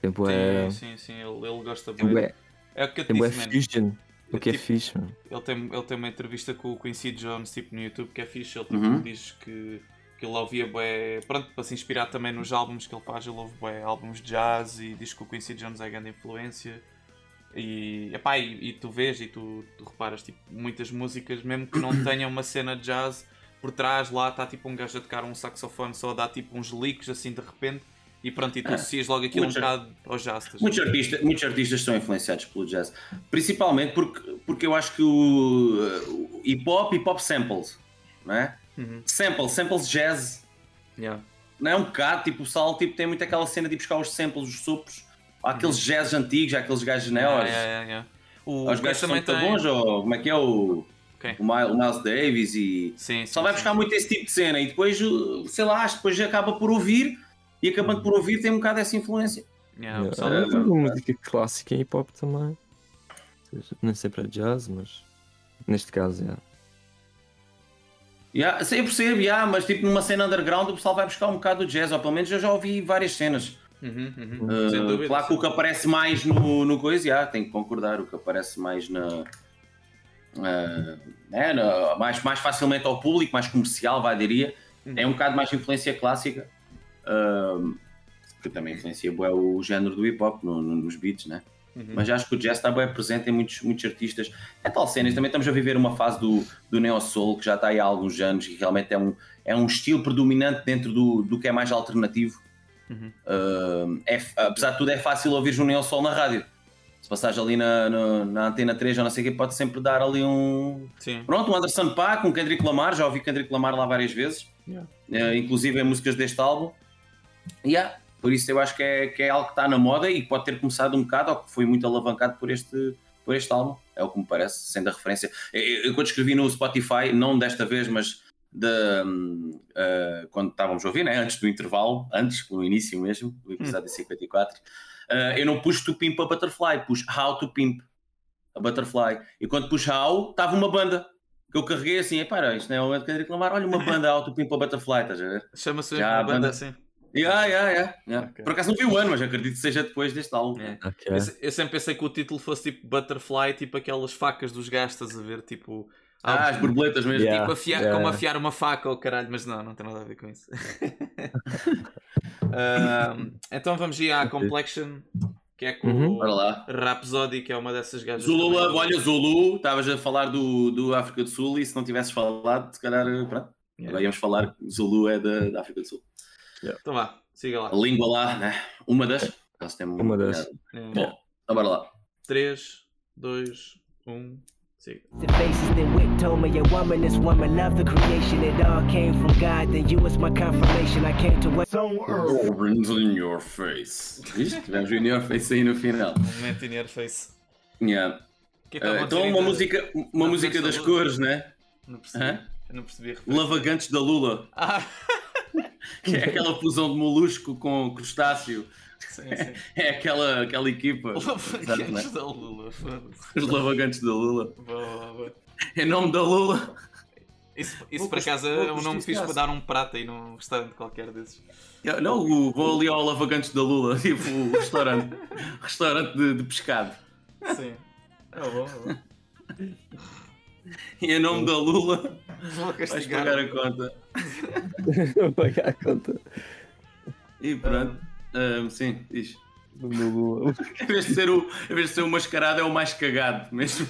Tem bué. Sim, sim, sim, ele, ele gosta Tem bem. bué, É o que eu te tem disse, fusion. O É que é tipo- fixe, mano. Ele tem, ele tem uma entrevista com o Quincy Jones tipo, no YouTube que é fixe. Ele tipo, Uhum. diz que, que ele ouvia bué, pronto, para se inspirar também nos álbuns que ele faz, ele ouve bué álbuns de jazz e diz que o Quincy Jones é grande influência. E, epá, e, e tu vês e tu, tu reparas tipo, muitas músicas, mesmo que não tenham uma cena de jazz, por trás lá está tipo um gajo a tocar um saxofone só a dar tipo uns licks assim de repente e pronto, e tu Ah, associas logo aquilo um muitos- bocado ao jazz. Muitos artistas, muitos artistas são influenciados pelo jazz, principalmente porque, porque eu acho que o, o hip hop, hip hop samples, não é? Uhum. Samples, samples jazz, Yeah. não é um bocado, tipo o Sal tipo, tem muito aquela cena de ir buscar os samples, os sopros, aqueles jazz antigos, há aqueles gajos Yeah, neos, yeah, yeah, yeah. O os gajo gajos são também muito bons, ou como é que é o, Ok. o, Miles, o Miles Davis e Sim, só sim, vai sim. buscar muito esse tipo de cena e depois, uh, sei lá, acho que depois acaba por ouvir e acabando por ouvir tem um bocado essa influência. Yeah, Yeah. pessoal- Há muita música clássica em hip hop também. Nem sempre é jazz, mas neste caso, yeah. Yeah, sim, eu percebo, yeah, mas tipo numa cena underground o pessoal vai buscar um bocado do jazz, ou pelo menos eu já ouvi várias cenas. Uhum, uhum. Uh, claro que o que aparece mais no, no coisa, yeah, tenho que concordar, o que aparece mais na. Uh, né, na- mais, mais facilmente ao público, mais comercial, vai diria, é um bocado mais influência clássica, uh, que também influencia bué, o género do hip hop no- no- nos beats, né? Uhum. Mas acho que o jazz está bem presente em muitos, muitos artistas. É tal cena, também estamos a viver uma fase do, do Neo Soul que já está aí há alguns anos e realmente é um, é um estilo predominante dentro do, do que é mais alternativo. Uhum. Uh, é, apesar de tudo, é fácil ouvir o Neo Soul na rádio. Se passares ali na, na, na antena 3 ou não sei o que, pode sempre dar ali um. Sim. Pronto, um Anderson Paak, um Kendrick Lamar, já ouvi Kendrick Lamar lá várias vezes, Yeah. Uh, inclusive em músicas deste álbum. Yeah, por isso eu acho que é, que é algo que está na moda e pode ter começado um bocado ou que foi muito alavancado por este, por este álbum, é o que me parece, sendo a referência. Eu, eu quando escrevi no Spotify, não desta vez, mas de, hum, uh, quando estávamos a ouvir, né? antes do intervalo, antes, no início mesmo, do episódio 54, uh, eu não pus to pimp a butterfly, pus how to pimp a butterfly. E quando pus how, estava uma banda que eu carreguei assim, para isto não é o Kendrick Lamar, olha uma banda how to pimp a butterfly, estás a ver? Chama-se uma a banda banda- assim. Yeah, yeah, yeah, yeah. Ok. Por acaso não vi o ano, mas acredito que seja depois deste álbum. É. Ok. Eu, eu sempre pensei que o título fosse tipo Butterfly, tipo aquelas facas dos gajos, estás a ver? Tipo, Ah, as borboletas mesmo. Yeah. tipo afiar, yeah. como afiar uma faca ou caralho, mas não, não tem nada a ver com isso. Ahm, então vamos ir à Complexion, que é com Uhum. o. Rhapsody, que é uma dessas gajas. Zulu também. Olha Zulu, estavas a falar do, do África do Sul e se não tivesses falado, se calhar, pronto. Yeah. Agora íamos falar que Zulu é da, da África do Sul. Então vá, siga lá. A língua lá, né? Uma das. Uma das. É. Bom, então bora lá. 3, 2, 1, siga. The faces then wit told me a woman is woman of the creation. It all came from God. Then you was my confirmation. I came to what Orange in your face. Viste? Tivemos o in your face aí no final. Momento in your face. Yeah. que é que a então uma música, uma Não música das cores, né? Não percebi. Hã? Eu não percebi. Lavagantes da Lula, Ah, que é aquela fusão de molusco com crustáceo. Sim, sim. É aquela, aquela equipa. Lavagantes da Lula, foda-se. Os lavagantes da Lula. Boa, boa, boa. Em nome da Lula. Isso, isso por acaso é um nome fixe para dar um prato aí num restaurante qualquer desses. Eu- Não, o- vou ali ao Lavagantes da Lula, tipo o restaurante, restaurante de, de pescado. Sim. É bom, é bom. E em nome da Lula, Vou vais pagar a conta. Vou pagar a conta E pronto. Ahm, sim, diz. do meu. Em vez, de ser o, em vez de ser o mascarado, é o mais cagado mesmo.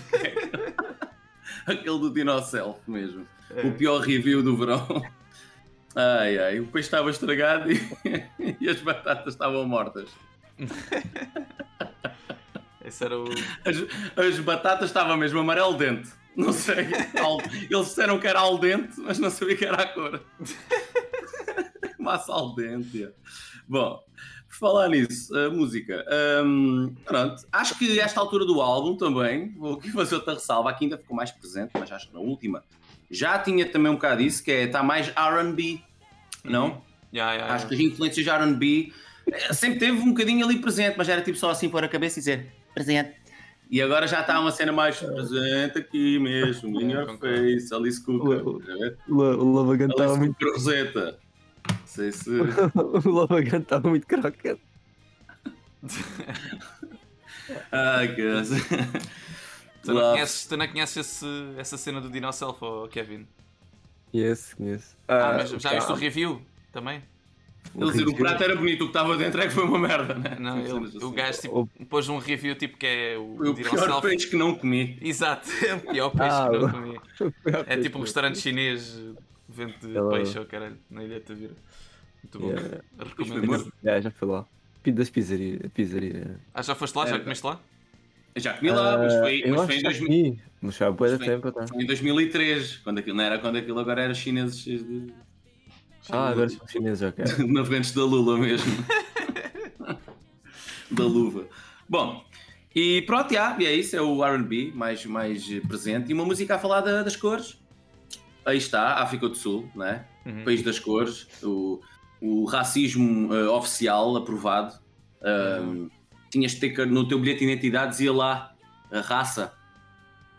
Aquele do Dinocelf mesmo. O pior review do verão. Ai ai, o peixe estava estragado e, e as batatas estavam mortas. Esse era o. As, as batatas estavam mesmo amarelo dente. Não sei. al- Eles disseram que era al dente, mas não sabia que era a cor. Massa al dente. Bom, por falar nisso, a música. hum, pronto, acho que esta altura do álbum também, vou aqui fazer outra ressalva, aqui ainda ficou mais presente, mas acho que na última já tinha também um bocado isso, que é está mais RB, não? Ya, ya, ya. Acho que as influências de R&B eh, sempre teve um bocadinho ali presente, mas era tipo só assim pôr a cabeça e dizer presente. E agora já está uma cena mais presente aqui mesmo, in your face, Alice Cooper. O- tá? O, La- o Lavagante estava muito. Rosetta. Não sei se. o Lavagante estava muito crocante. Ai, que Tu não conheces, tu não conheces esse- essa cena do Dinocelf, ou Kevin? Conheço, conheço. Ah, mas já viste o review também? Ele dizer o prato era bonito, o que estava dentro é que foi uma merda, né? Não, ele, assim. o gajo tipo, pôs um review tipo que é o, o pior Dinocelf. peixe que não comi. Exato, é o pior peixe Ah, que não comi. É tipo um restaurante chinês vende peixe, oh, caralho, na Ilha de Tavira. Muito bom. Yeah. Recomendo. Já, já foi lá. Das pizzarias. Pizzaria. Ah, já foste lá? Já É, comeste lá? Já comi lá, mas foi, Ah, mas foi em que já 2000. comi, Mas foi há boa Foi- tempo, tá? Foi em 2003, quando aquilo, não era quando aquilo agora era chineses de Ah, agora são chineses, ok. navegantes da Lula mesmo. da luva. Bom, e pronto, já, e é isso, é o RB mais, mais presente. E uma música a falar da- das cores. Aí está, África do Sul, né? Uhum. País das cores, o, o racismo eh, oficial aprovado. Ahm, Tinhas de ter no teu bilhete de identidade, dizia lá a raça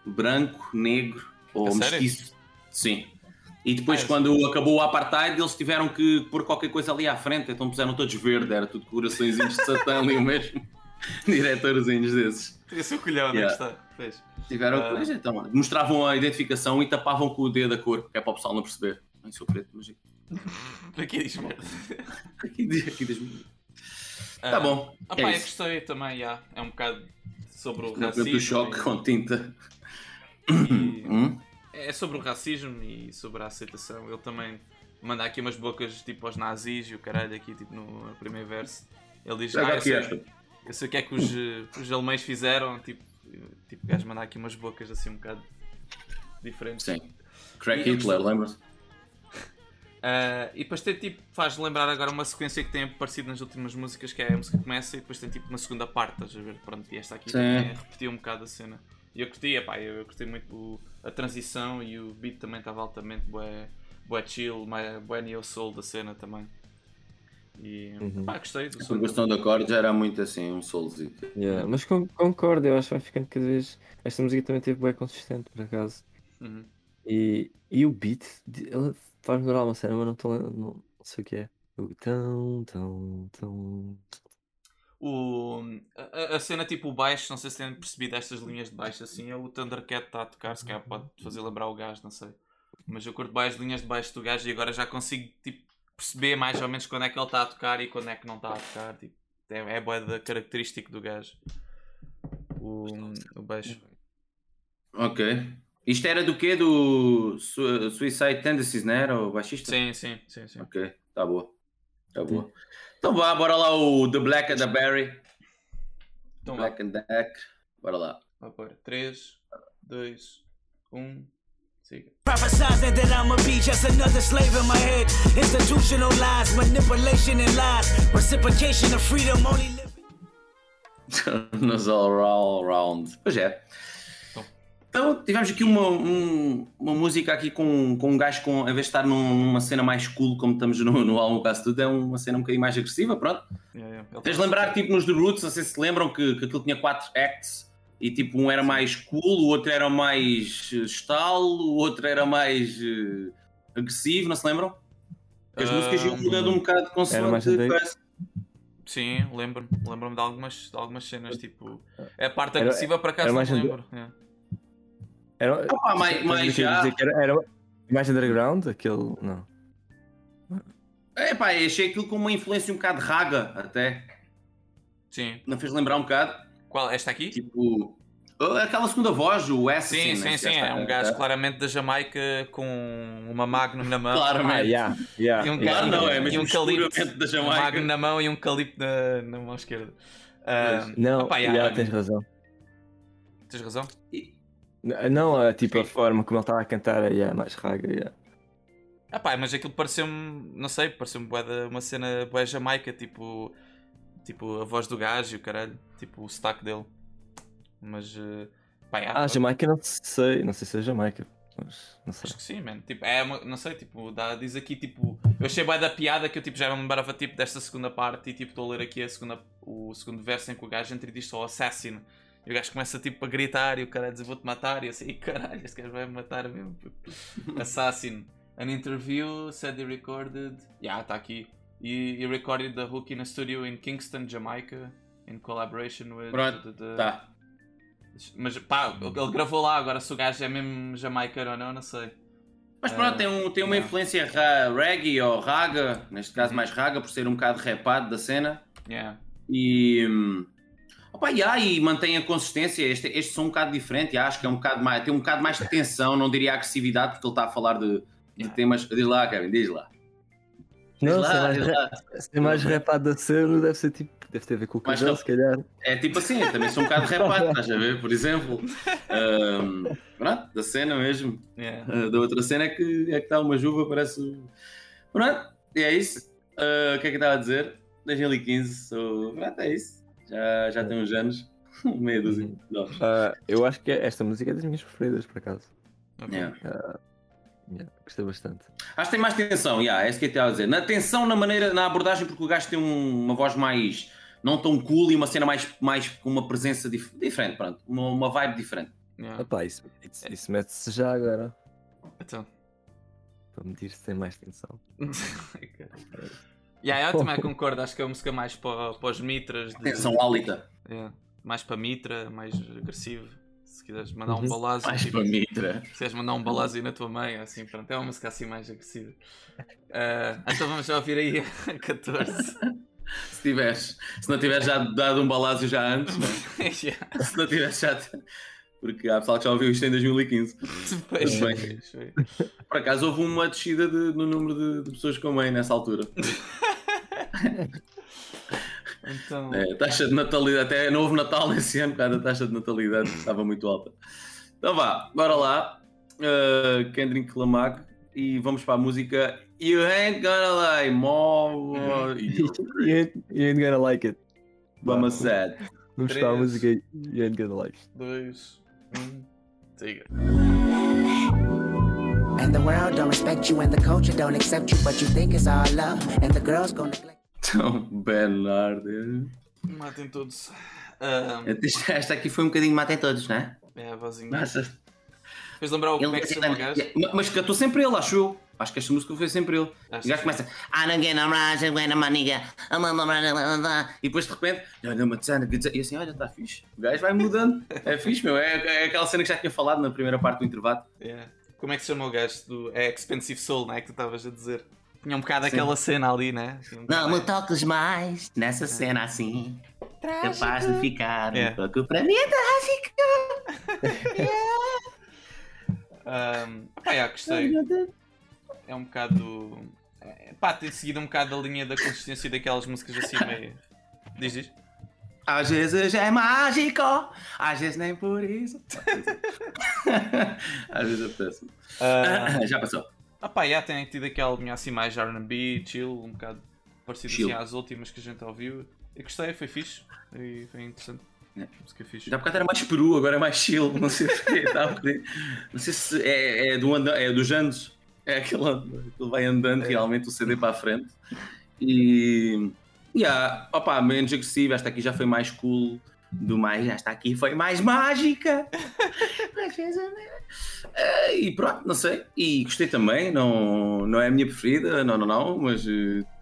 branco, negro ou sério? mestiço. Sim. E depois, Ah, é quando acabou o apartheid, eles tiveram que pôr qualquer coisa ali à frente, então puseram todos verde, era tudo coraçõezinhos de Satã ali o mesmo. Diretorzinhos desses. Tinha seu colhão, Yeah. é que está? Fez. Tiveram coisa, então, mostravam a identificação e tapavam com o dedo a cor, que é para o pessoal não perceber. Não sou preto, mas Aqui diz merda. aqui, diz- aqui diz Ah, Tá bom. Ah, é pá, eu isso. gostei também, já. É um bocado sobre o Na racismo. do choque e- com tinta. e- Hum? É sobre o racismo e sobre a aceitação. Ele também manda aqui umas bocas tipo aos nazis e o caralho aqui tipo no, primeiro verso. Ele diz, ah, eu sei, eu sei o que é que os, eh, os alemães fizeram, tipo, tipo o gajo manda aqui umas bocas assim um bocado diferentes. Sim. Crack E Hitler, lembra-se? Ah, e depois tem tipo, faz lembrar agora uma sequência que tem aparecido nas últimas músicas, que é a música que começa e depois tem tipo uma segunda parte, estás a ver? Pronto, e esta aqui também repetiu um bocado a cena. E eu curti, epá, eu, eu curti muito o- a transição e o beat também estava altamente bué, bué chill, bué, bué neo soul da cena também. E Uhum. pá, gostei do A som. progressão de acordes era muito assim, um solzito. Yeah, Mas con- concordo, eu acho que vai ficando cada vez. Esta música também teve bem consistente, por acaso. Uhum. E, e o beat, faz lembrar uma cena, mas não, tô, não, não sei o que é. O tão, tão, tão. O, a, a cena tipo o baixo, não sei se têm percebido estas linhas de baixo assim, é o Thundercat está a tocar, se calhar pode fazer lembrar o gajo, não sei. Mas eu curto bem as linhas de baixo do gajo e agora já consigo tipo, perceber mais ou menos quando é que ele está a tocar e quando é que não está a tocar. Tipo, é, é bué da característico do gajo. O, o baixo. Ok. Isto era do quê? Do Su- Suicide Tendencies, não era? O baixista? Sim, sim, sim, sim. Ok, tá boa. Tá boa. Então vá, bora lá o The Black and the Berry. Então vá, Black and Deck. Bora lá. vá para 3, 2, 1, siga. Prophesizing that I'ma be just another slave in my head. Institutional lies, manipulation and lies. Reciprocation of freedom only living. Nos all, all round. Pois é. Então tivemos aqui uma, um- uma música aqui com, com um gajo com, em vez de estar num- numa cena mais cool, como estamos no, no álbum quase tudo, é uma cena um bocadinho mais agressiva, pronto. Yeah, yeah. Tens de lembrar que tipo nos The Roots, não sei se se lembram que, que aquilo tinha quatro acts e tipo um era mais cool, o outro era mais eh, estalo, o outro era mais eh, agressivo, não se lembram? As Ah, músicas iam mudando um bocado mais consoante. Sim, lembro-me. Lembro-me de algumas, de algumas cenas, tipo. É a parte Era- agressiva para cá, era não lembro. Yeah. Era, Opa, mais querer já. dizer que era, era mais underground, aquele. Não. É pá, achei aquilo com uma influência um bocado raga até. Sim. Não fez lembrar um bocado? Qual? Esta aqui? Tipo. Aquela segunda voz, o S. Sim, sim, sim. É um gajo claramente da Jamaica com uma Magnum na mão. Claramente. Ah, yeah, yeah, E um, Claro, yeah. não, é e mesmo um calipto da um Jamaica. Magnum na mão e um calipto na, na mão esquerda. Ah, Não, opá, yeah, yeah, tens razão. tens razão. N- Não, é tipo a forma como ele estava a cantar é yeah, mais raga. Yeah. Ah pá, mas aquilo pareceu-me, não sei, pareceu-me uma cena bué Jamaica, tipo, tipo a voz do gajo e o caralho, tipo o sotaque dele. Mas, eh, pá, yeah, Ah. Jamaica não sei, não sei se é Jamaica, mas não sei. Acho que sim, man. Tipo, é uma- não sei, tipo, dá, diz aqui, tipo, eu achei bué da piada que eu tipo, já me lembrava tipo, desta segunda parte e tipo, estou a ler aqui a segunda, o segundo verso em que o gajo entra e diz só assassino. E o gajo começa tipo a gritar e o cara diz vou-te matar e eu assim, caralho, este gajo vai me matar mesmo. puto." Assassin. An interview said he recorded. Yeah, está aqui. He, he recorded the hook in a studio in Kingston, Jamaica, in collaboration with. Pronto, the- Tá. Mas pá, ele gravou lá, agora se o gajo é mesmo jamaica ou não, não sei. Mas pronto, tem, um, tem uma não. influência reggae ou raga, neste caso mais raga, por ser um bocado rapado da cena. Yeah. E. Opa, yeah, e mantém a consistência. Este, este som um bocado diferente, yeah, acho que é um bocado mais. Tem um bocado mais de tensão, não diria agressividade, porque ele está a falar de, de temas. Diz lá, Kevin, diz lá. Diz Não, se é lá, mais, lá. se é mais rapado da cena, deve ser tipo. Deve ter a ver com o Mais cabelo, se calhar. É tipo assim, eu também sou um bocado rapado, estás a ver? Por exemplo. Hum, pronto, da cena mesmo. Yeah. Uh, da outra cena é que é que está uma chuva, parece. Pronto, e é isso. Uh, o que é que eu estava a dizer? 2015, sou... pronto, é isso. Já, já tem uns anos, meia dúzia de novos. Ah, eu acho que esta música é das minhas preferidas, por acaso. Ok. Yeah. Yeah, gostei bastante. Acho que tem mais tensão, yeah, é isso que eu estava a dizer. Na tensão, na maneira, na abordagem, porque o gajo tem um- uma voz mais. não tão cool e uma cena mais, mais com uma presença dif- diferente, pronto. Uma, uma vibe diferente. Yeah. Epá, isso, isso, isso mete-se já agora. Então. Para medir se tem mais tensão. yeah, eu também concordo, acho que é uma música mais para, para os mitras. de- Tensão álita. Yeah. Mais para mitra, mais agressivo. Se quiseres mandar um Uhum. balazo. Mais tipo, para mitra. Se quiseres mandar um balazo na tua mãe, assim, pronto, é uma música assim mais agressiva. Ah, então vamos já ouvir aí a 14. Se tiveres, se não tiveres já dado um balásio já antes, não é? Yeah. se não tiveres já. Porque há pessoal que já ouviu isto em 2015. Pois. Por acaso houve uma descida de- no número de, de pessoas com mãe nessa altura. Então, É, a taxa de natalidade, até não houve Natal esse ano, causa da taxa de natalidade estava muito alta. Então vá, bora lá. Uh, Kendrick Lamar e vamos para a música You Ain't Gonna Lie More. you, ain't, you ain't gonna like it. Vamos sad. Vamos para a música You ain't gonna like it. dois, um, siga. And the world don't respect you, and the culture don't accept you, but you think it's all love, and the girls gonna neglect. Então, Bernardo. Matem todos. Ah, Esta- aqui foi um bocadinho matem todos, não é? é a vozinha. Nossa. Fez lembrar o como é que se chama o gajo? Ma- Mas cantou sempre ele, acho eu. Acho que esta música foi sempre ele. Acho o gajo começa. I don't get no rush, I'm a nigga. I'm a mama, E depois de repente. E assim, olha, está fixe. O gajo vai mudando. É fixe, meu. É, é aquela cena que já tinha falado na primeira parte do intervalo. Yeah. Como é que se chama o gajo do é Expensive Soul, não é? Que tu estavas a dizer. Tinha um bocado aquela cena ali, né? Tinha um Não me toques mais nessa cena assim. Capaz de ficar É. um pouco para mim. Um, pá, yeah, gostei. É um bocado. É, pá, tem seguido um bocado a linha da consistência daquelas músicas assim meio. Diz, diz. Às vezes é mágico, às vezes nem por isso. às vezes apetece. Ah, Já passou. Ah, pá, yeah, tem tido aquela linha assim mais RB, chill, um bocado parecido Chill. assim às últimas que a gente ouviu. Eu gostei, foi fixe e foi interessante. Música fixe. Já há bocado era mais peru, agora é mais chill, não sei porquê. tá não sei se é, é, do anda, é dos anos, é aquele ele vai andando realmente o CD para a frente. E. Yeah, opa, menos agressivo, esta aqui já foi mais cool. Do mais, esta aqui foi mais mágica. Eh, e pronto, não sei. E gostei também, não, não é a minha preferida, não, não, não, mas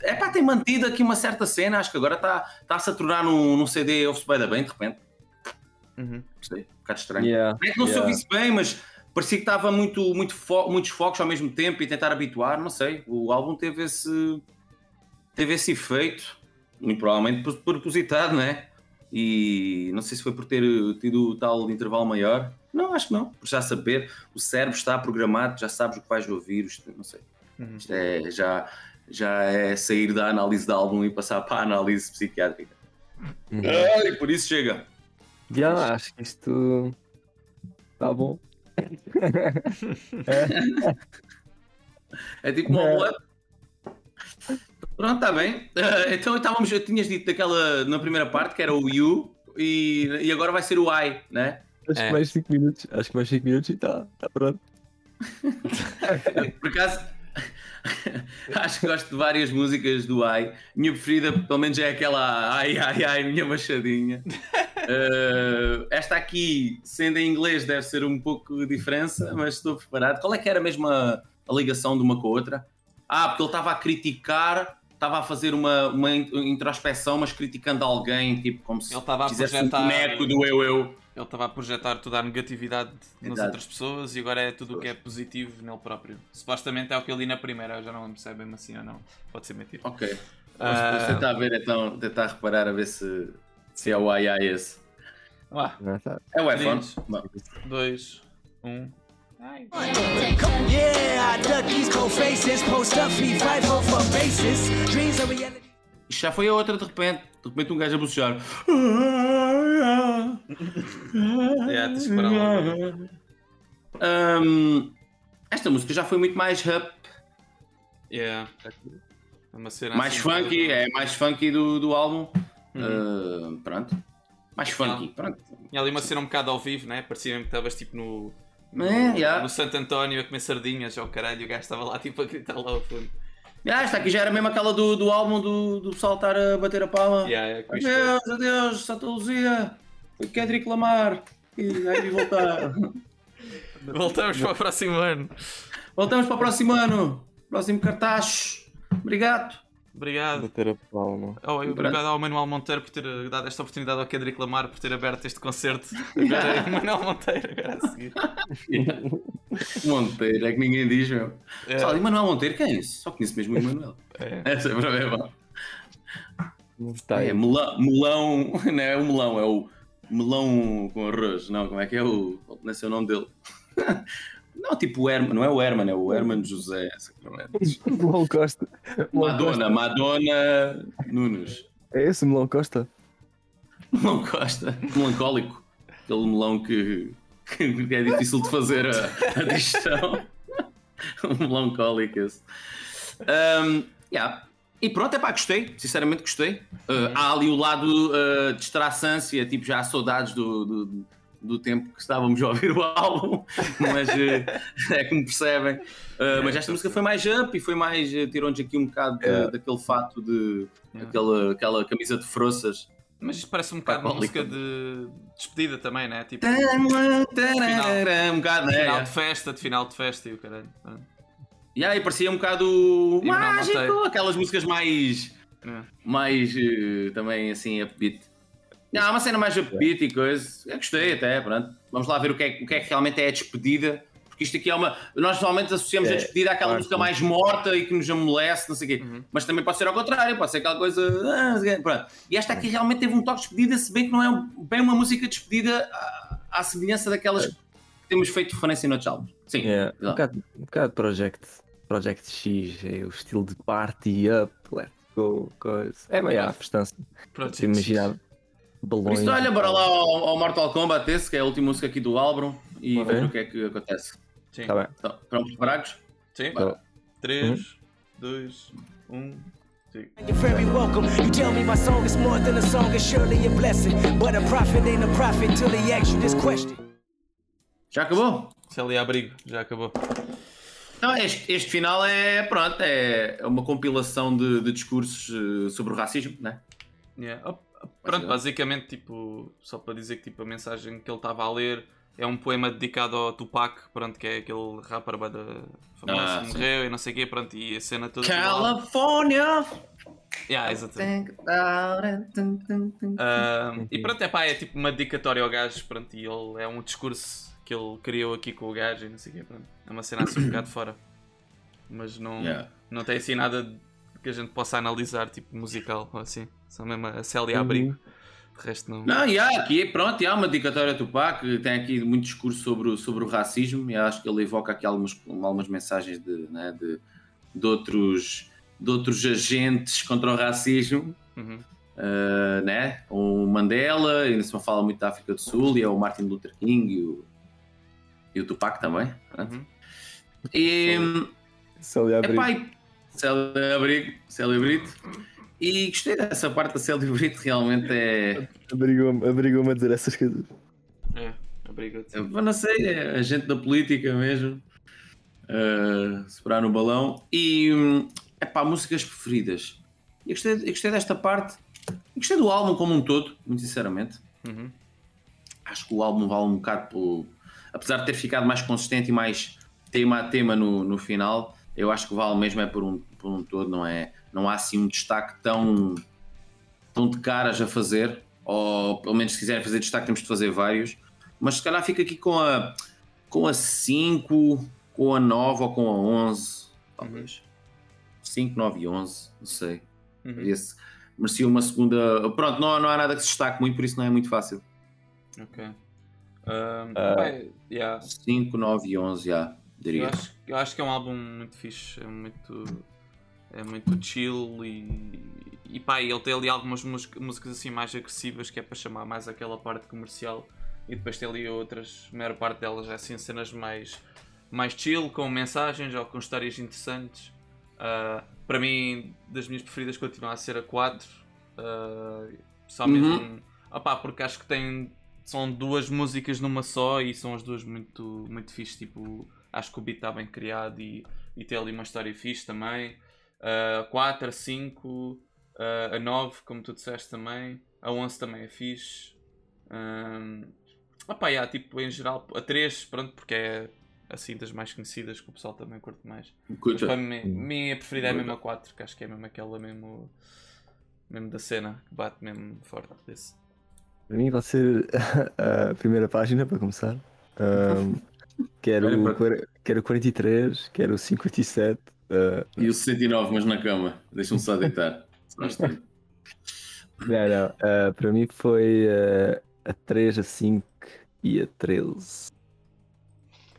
é pá, tem mantido aqui uma certa cena. Acho que agora está tá a se tornar num, num CD ouve-se bem da bem, de repente. Uhum. Gostei, um bocado estranho. Yeah, Não é que não se yeah. ouvisse bem, mas parecia que estava muito, muito fo- muitos focos ao mesmo tempo e tentar habituar, não sei. O álbum teve esse, teve esse efeito, muito provavelmente pro- propositado, não é? E não sei se foi por ter tido o tal intervalo maior. Não, acho que não. Por já saber, o cérebro está programado, já sabes o que vais ouvir, isto, não sei. Uhum. Isto é, já, já é sair da análise do álbum e passar para a análise psiquiátrica. Uhum. Ah, e por isso chega. Yeah, acho que isto tá bom. É tipo uma É. Pronto, está bem. Eh, então estávamos, tinhas dito daquela na primeira parte que era o You e, e agora vai ser o I, né? Acho É. que mais 5 minutos. Acho que mais 5 minutos e tá, tá pronto. Por acaso, acho que gosto de várias músicas do I. Minha preferida, pelo menos, é aquela Ai, ai, ai, minha machadinha. Eh, esta aqui, sendo em inglês, deve ser um pouco de diferença, mas estou preparado. Qual é que era mesmo a, a ligação de uma com a outra? Ah, porque ele estava a criticar, estava a fazer uma, uma in- introspeção, mas criticando alguém, tipo, como se Ele estava a fizesse projetar- um boneco do eu, eu. Ele estava a projetar toda a negatividade nas Exato. outras pessoas e agora é tudo o que é positivo nele próprio. Supostamente é o que eu li na primeira, eu já não lembro se é bem assim ou não. Pode ser mentira. Ok. Ah. Vamos tentar ver então, tentar reparar a ver se, se é o ai esse. Vá, Não, tá. É o iPhone. Três. Bom. 2, 1. Ai. Isto já foi a outra de repente. De repente um gajo a. É, tens que lá. Hum, esta música já foi muito mais up, Yeah. É uma cena mais assim, funky, é mais funky do, do álbum. Uhum. Uh, pronto. Mais funky, pronto. Tinha ali uma cena um bocado ao vivo, né? Parecia mesmo que estavas tipo no. No, É, yeah. no Santo António a comer sardinhas, ao caralho, o gajo estava lá tipo a gritar lá ao fundo. Ah, esta aqui já era mesmo aquela do, do álbum do, do pessoal estar a bater a palma. Yeah, é, com isto. Adeus, adeus, Santa Luzia. Eu quero reclamar. E aí voltar. Voltamos para o próximo ano. Voltamos para o próximo ano. Próximo cartaz. Obrigado. Obrigado. Bater a palma. Oh, obrigado ao Manuel Monteiro por ter eh, dado esta oportunidade ao Kendrick Lamar por ter aberto este concerto. Agora é o Manuel Monteiro, agora a seguir. Monteiro, é que ninguém diz, meu. É. Pessoal, e Manuel Monteiro, quem é esse? Só conheço mesmo o Manuel. É. Essa é para ver, bom. Tá É aí. melão, melão, não é o melão, é o melão com arroz. Não, como é que é o. Não sei o nome dele. Não, tipo o Herman, não é o Herman, é o Herman José. exatamente. Melão Costa. Madonna, Madonna Nunes. É esse Melão Costa? Melão Costa, melancólico. Aquele melão que, que é difícil de fazer a, a digestão. um melancólico esse. Um, yeah. E pronto, é pá, gostei, sinceramente gostei. Uh, há ali o lado uh, de tipo já há saudades do, do, do tempo que estávamos a ouvir o álbum, mas uh, é como percebem. Uh, mas esta música foi mais up e foi mais, uh, tirou-nos aqui um bocado de- É. daquele fato de É. aquela, aquela camisa de froças. Mas isto parece um bocado uma música de despedida também, né? Tipo, Um bocado, né? final de festa, de final de festa e o caralho. E aí parecia um bocado mágico, aquelas músicas mais, é. mais eh, também assim upbeat. Não, uma cena mais upbeat e coisa. Eu gostei até, pronto. Vamos lá ver o que, é, o que é que realmente é a despedida. Porque isto aqui é uma. Nós normalmente associamos a É, despedida àquela claro, música sim. mais morta e que nos amolece, não sei o quê. Uhum. Mas também pode ser ao contrário, pode ser aquela coisa. ah, pronto. E esta aqui realmente teve um toque de despedida, se bem que não é bem uma música de despedida à, à semelhança daquelas que temos feito referência noutros álbuns. Sim. É, um bocado, um bocado Project, Project X, é o estilo de party up, let's go, coisa. É meio a festança. Pronto, Se imaginar Por balões. isso, olha, bora lá ao, ao Mortal Kombat esse, que é a última música aqui do álbum, e ver o que é que acontece. Sim. Tá bem. Então, prontos, preparados? Sim. Tá. 3, 2, 1. contigo. You're very welcome. You tell me my song is more than a song, it's surely a blessing. But a prophet ain't a prophet till he asks you this question. Já acabou? Célia Abrigo, já acabou. Não, este, este final é, pronto, é uma compilação de, de discursos eh, sobre o racismo, né? Yeah. Oh, Pronto, basicamente, tipo, só para dizer que tipo, a mensagem que ele estava a ler é um poema dedicado ao Tupac, pronto, que é aquele rapper famoso Ah, que sim. morreu e não sei o quê, pronto, e a cena toda. California! Yeah, exatamente. Ah, e pronto, é pá, é tipo uma dedicatória ao gajo, pronto, e ele é um discurso que ele criou aqui com o gajo e não sei o quê, pronto. É uma cena assim um bocado fora. Mas não, Yeah. não tem assim nada que a gente possa analisar, tipo musical ou assim. Só mesmo a Célia Abrigo. De resto não. Não, e há aqui, pronto, e há uma dedicatória do Tupac, que tem aqui muito discurso sobre, o- sobre o racismo, e acho que ele evoca aqui algumas, algumas mensagens de, né, de, de, outros, de outros agentes contra o racismo, Uhum. uh, né? O Mandela, ainda se fala muito da África do Sul, e é o Martin Luther King e o, e o Tupac também. Uhum. E, Célia Abrigo. epá, e- Célia Abrigo, Célia Brito. E gostei dessa parte da Célia Brito, realmente é. Abrigou-me abrigou a dizer essas coisas. É. Eu não sei, é agente da política mesmo. Uh, separar no balão. E é pá, músicas preferidas. Eu gostei, eu gostei desta parte. Eu gostei do álbum como um todo, muito sinceramente. Uhum. Acho que o álbum vale um bocado pelo. Apesar de ter ficado mais consistente e mais tema a tema no, no final, eu acho que vale mesmo é por um, por um todo, não é? Não há assim um destaque tão, tão de caras a fazer, ou pelo menos se quiserem fazer destaque temos de fazer vários, mas se calhar fica aqui com a, com a 5, com a 9 ou com a 11, talvez. 5, 9 e 11, não sei. Uhum. Esse merecia uma segunda. Pronto, não, não há nada que se destaque muito, por isso não é muito fácil. Ok. Um, bem, yeah. 5, 9 e 11, já, eu, diria. acho, eu acho que é um álbum muito fixe, é muito, é muito chill e, e pá, ele tem ali algumas música- músicas assim mais agressivas que é para chamar mais aquela parte comercial e depois tem ali outras, a maior parte delas é assim cenas mais, mais chill, com mensagens ou com histórias interessantes. Ah, para mim, das minhas preferidas continua a ser a 4. ah, só Uhum. mesmo. Opá, porque acho que tem. São duas músicas numa só e são as duas muito, muito fixe. Tipo, acho que o beat está bem criado e, e tem ali uma história fixe também. Ah, A 4, a 5, ah, a 9, como tu disseste também. A 11 também é fixe. Um, opá, yeah, tipo, em geral, a 3, pronto, porque é assim das mais conhecidas que o pessoal também curte mais. Mas Curta. para mim, minha preferida é mesmo a 4, que acho que é mesmo aquela mesmo, mesmo da cena, que bate mesmo forte desse. Para mim vai ser a primeira página para começar. Ahm, quero, quero o 43, quero o 57. Ah, E o 69, mas na cama. Deixa-me só deitar. Não, não. ah, para mim foi ah, a 3, a 5 e a 13.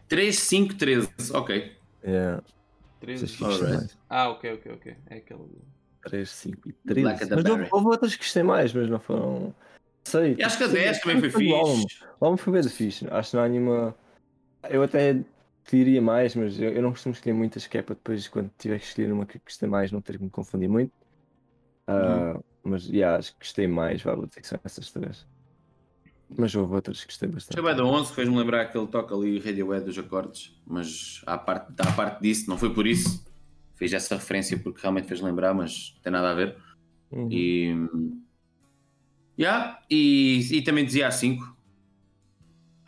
3, 5, 13. Ok. Yeah, 3, essas fixe Alright. também. Ah, ok, ok, ok. É aquele. 3, 5 e Black 13. at the Mas houve, outras que gostei mais, mas não foram. Sei. E acho que a tipo, 10 também foi álbum. fixe. O álbum foi bem fixe. Acho que não há nenhuma. Eu até diria mais, mas eu, eu não costumo escolher muitas que é para depois, quando tiver que escolher uma que gostei mais, não ter que me confundir muito. Ah, Uhum. Mas yeah, acho que gostei mais, vá, vou dizer que são essas três. Mas houve outras que gostei bastante. Gostei da 11, fez-me lembrar que ele toca ali Radiohead dos acordes, mas à parte, à parte disso, não foi por isso. Fez essa referência porque realmente fez lembrar, mas não tem nada a ver. Uhum. E. Yeah, e, e também dizia a 5.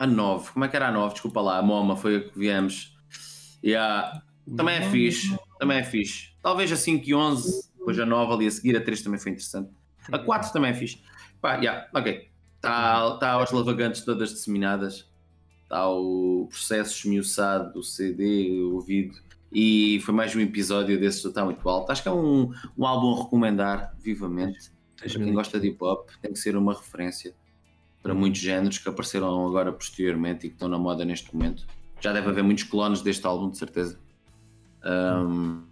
A 9. Como é que era a 9? Desculpa lá, a Moma foi a que viemos. Yeah. Também é fixe. Também é fixe. Talvez a 5 e 11. Depois a 9 ali a seguir. A 3 também foi interessante. A 4 também é fixe. Pá, yeah, ok. Está tá aos lavagantes todas disseminadas. Está o processo esmiuçado do CD, ouvido. E foi mais um episódio desses do Está Muito Alto. Acho que é um, um álbum a recomendar vivamente. Para quem gosta de hip hop, tem que ser uma referência para muitos géneros que apareceram agora posteriormente e que estão na moda neste momento. Já deve haver muintos clones deste álbum, de certeza. Um,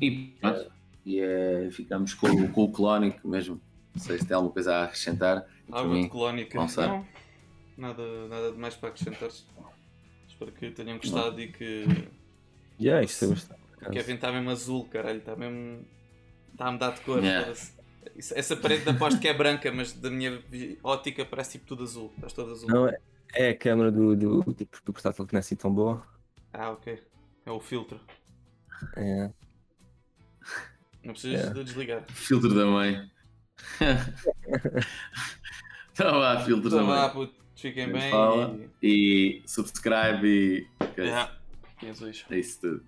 e pronto. E é, ficamos com, o- com o Clonic mesmo. Não sei se tem alguma coisa a acrescentar. Mim, de colónica. lançar. Não, nada, nada de mais para acrescentar. Espero que tenham gostado e que Yeah, gostei bastante. por o. Kevin está mesmo azul, caralho. Está mesmo. Está a mudar de cor. Yeah. foda-se. Essa parede aposto que é branca, mas da minha ótica parece tipo tudo azul. Estás todo azul. Não, é, é a câmera do, do, tipo, do portátil que não é assim tão boa. Ah, ok. É o filtro. É. Não precisas Yeah. de desligar. Filtro da mãe. então vá, filtro da Então vá, mãe. puto. Fiquem bem. Fala. E... E subscribe e. Yeah. Fiquem azuis. É isso tudo.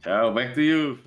Tchau, back to you.